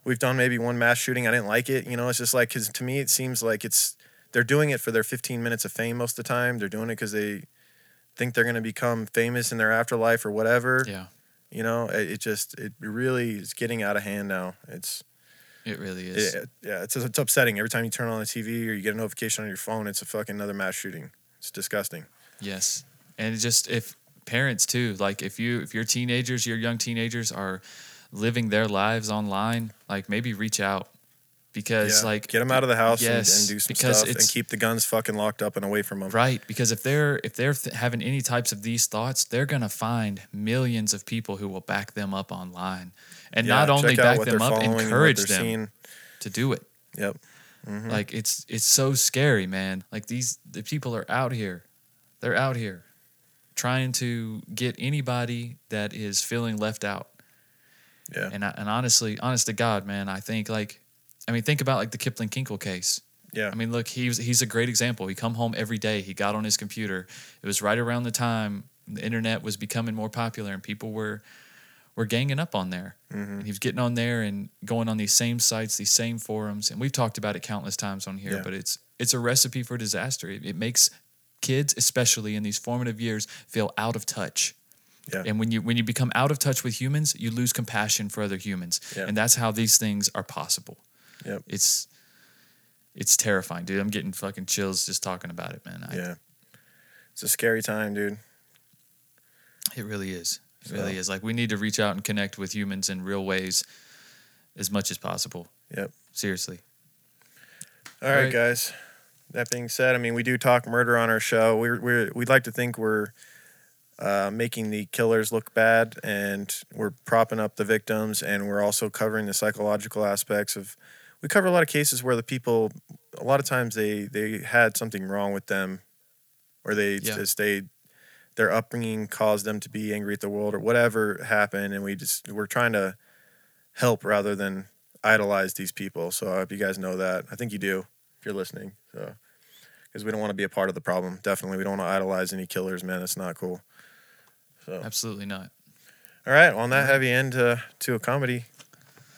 We've done maybe one mass shooting. I didn't like it. You know, it's just like because to me it seems like it's they're doing it for their 15 minutes of fame most of the time. They're doing it because they think they're going to become famous in their afterlife or whatever. yeah, You know, it, it just it really is getting out of hand now. It's it really is. it, yeah, it's it's upsetting every time you turn on the TV or you get a notification on your phone. It's a fucking another mass shooting. It's disgusting. Yes, and just if parents too, like if you if your teenagers, your young teenagers are living their lives online, like maybe reach out because Yeah, like get them out of the house and, yes, and do some because stuff and keep the guns fucking locked up and away from them. Right, because if they're if they're th- having any types of these thoughts, they're gonna find millions of people who will back them up online, and not only back them up, following and what encourage them seeing. to do it. Yep. Mhm. Like it's it's so scary, man. Like these the people are out here. They're out here trying to get anybody that is feeling left out. Yeah. And I, and honestly, honest to God, man, I think like I mean think about like the Kipland Kinkel case. Yeah. I mean, look, he's he's a great example. He come home every day. He got on his computer. It was right around the time the internet was becoming more popular and people were were ganging up on there. And he was getting on there and going on these same sites, these same forums, and we've talked about it countless times on here. Yeah. But it's it's a recipe for disaster. It, it makes kids, especially in these formative years, feel out of touch. Yeah. And when you when you become out of touch with humans, you lose compassion for other humans, Yeah. and that's how these things are possible. Yep. It's it's terrifying, dude. I'm getting fucking chills just talking about it, man. I, Yeah. It's a scary time, dude. It really is. It So- really is. Like we need to reach out and connect with humans in real ways as much as possible. Yep. Seriously. All right, Right. guys. That being said, I mean, we do talk murder on our show. We're, we're we'd like to think we're uh, making the killers look bad, and we're propping up the victims, and we're also covering the psychological aspects of. We cover a lot of cases where the people, a lot of times they they had something wrong with them, or they Yeah. just they their upbringing caused them to be angry at the world or whatever happened, and we just we're trying to help rather than idolize these people. So I hope you guys know that. I think you do if you're listening. So because we don't want to be a part of the problem. Definitely, we don't want to idolize any killers, man. It's not cool. So Absolutely not. all right, well, on that heavy end uh, to a comedy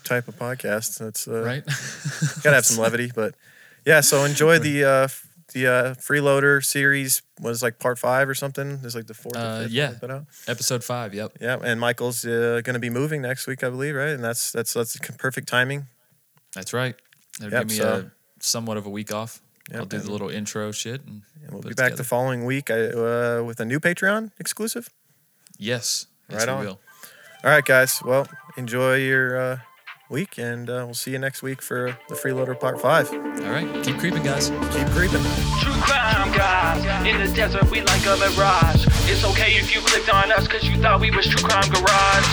type of podcast, that's uh, Right? gotta have some levity, but yeah. So enjoy the uh, the uh, freeloader series. Was like part five or something. It's like the fourth. or Uh, fifth yeah. Episode five. Yep. Yeah, and Michael's uh, going to be moving next week, I believe, right? And that's that's that's perfect timing. That's right. That'll Yep, give me so- a somewhat of a week off. Yep, I'll do the little intro shit. And, And we'll be back together. the following week I, uh, with a new Patreon exclusive. Yes. Right on. All right, guys. Well, enjoy your uh, week, and uh, we'll see you next week for the Freeloader Part 5. All right. Keep creeping, guys. Keep creeping. True crime guys, in the desert we like a mirage. It's okay if you clicked on us cause you thought we was True Crime Garage.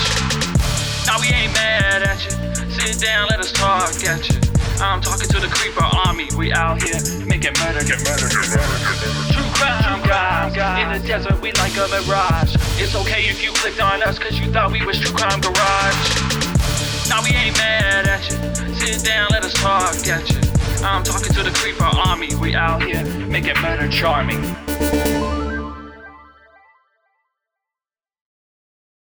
Now we ain't mad at you. Sit down, let us talk at you. I'm talking to the creeper army. We out here making murder, get murder, get murder. True crime guys, in the desert we like a mirage. It's okay if you clicked on us cause you thought we was True Crime Garage. Now we ain't mad at you. Sit down, let us talk at you. I'm talking to the creeper army. We out here making murder charming.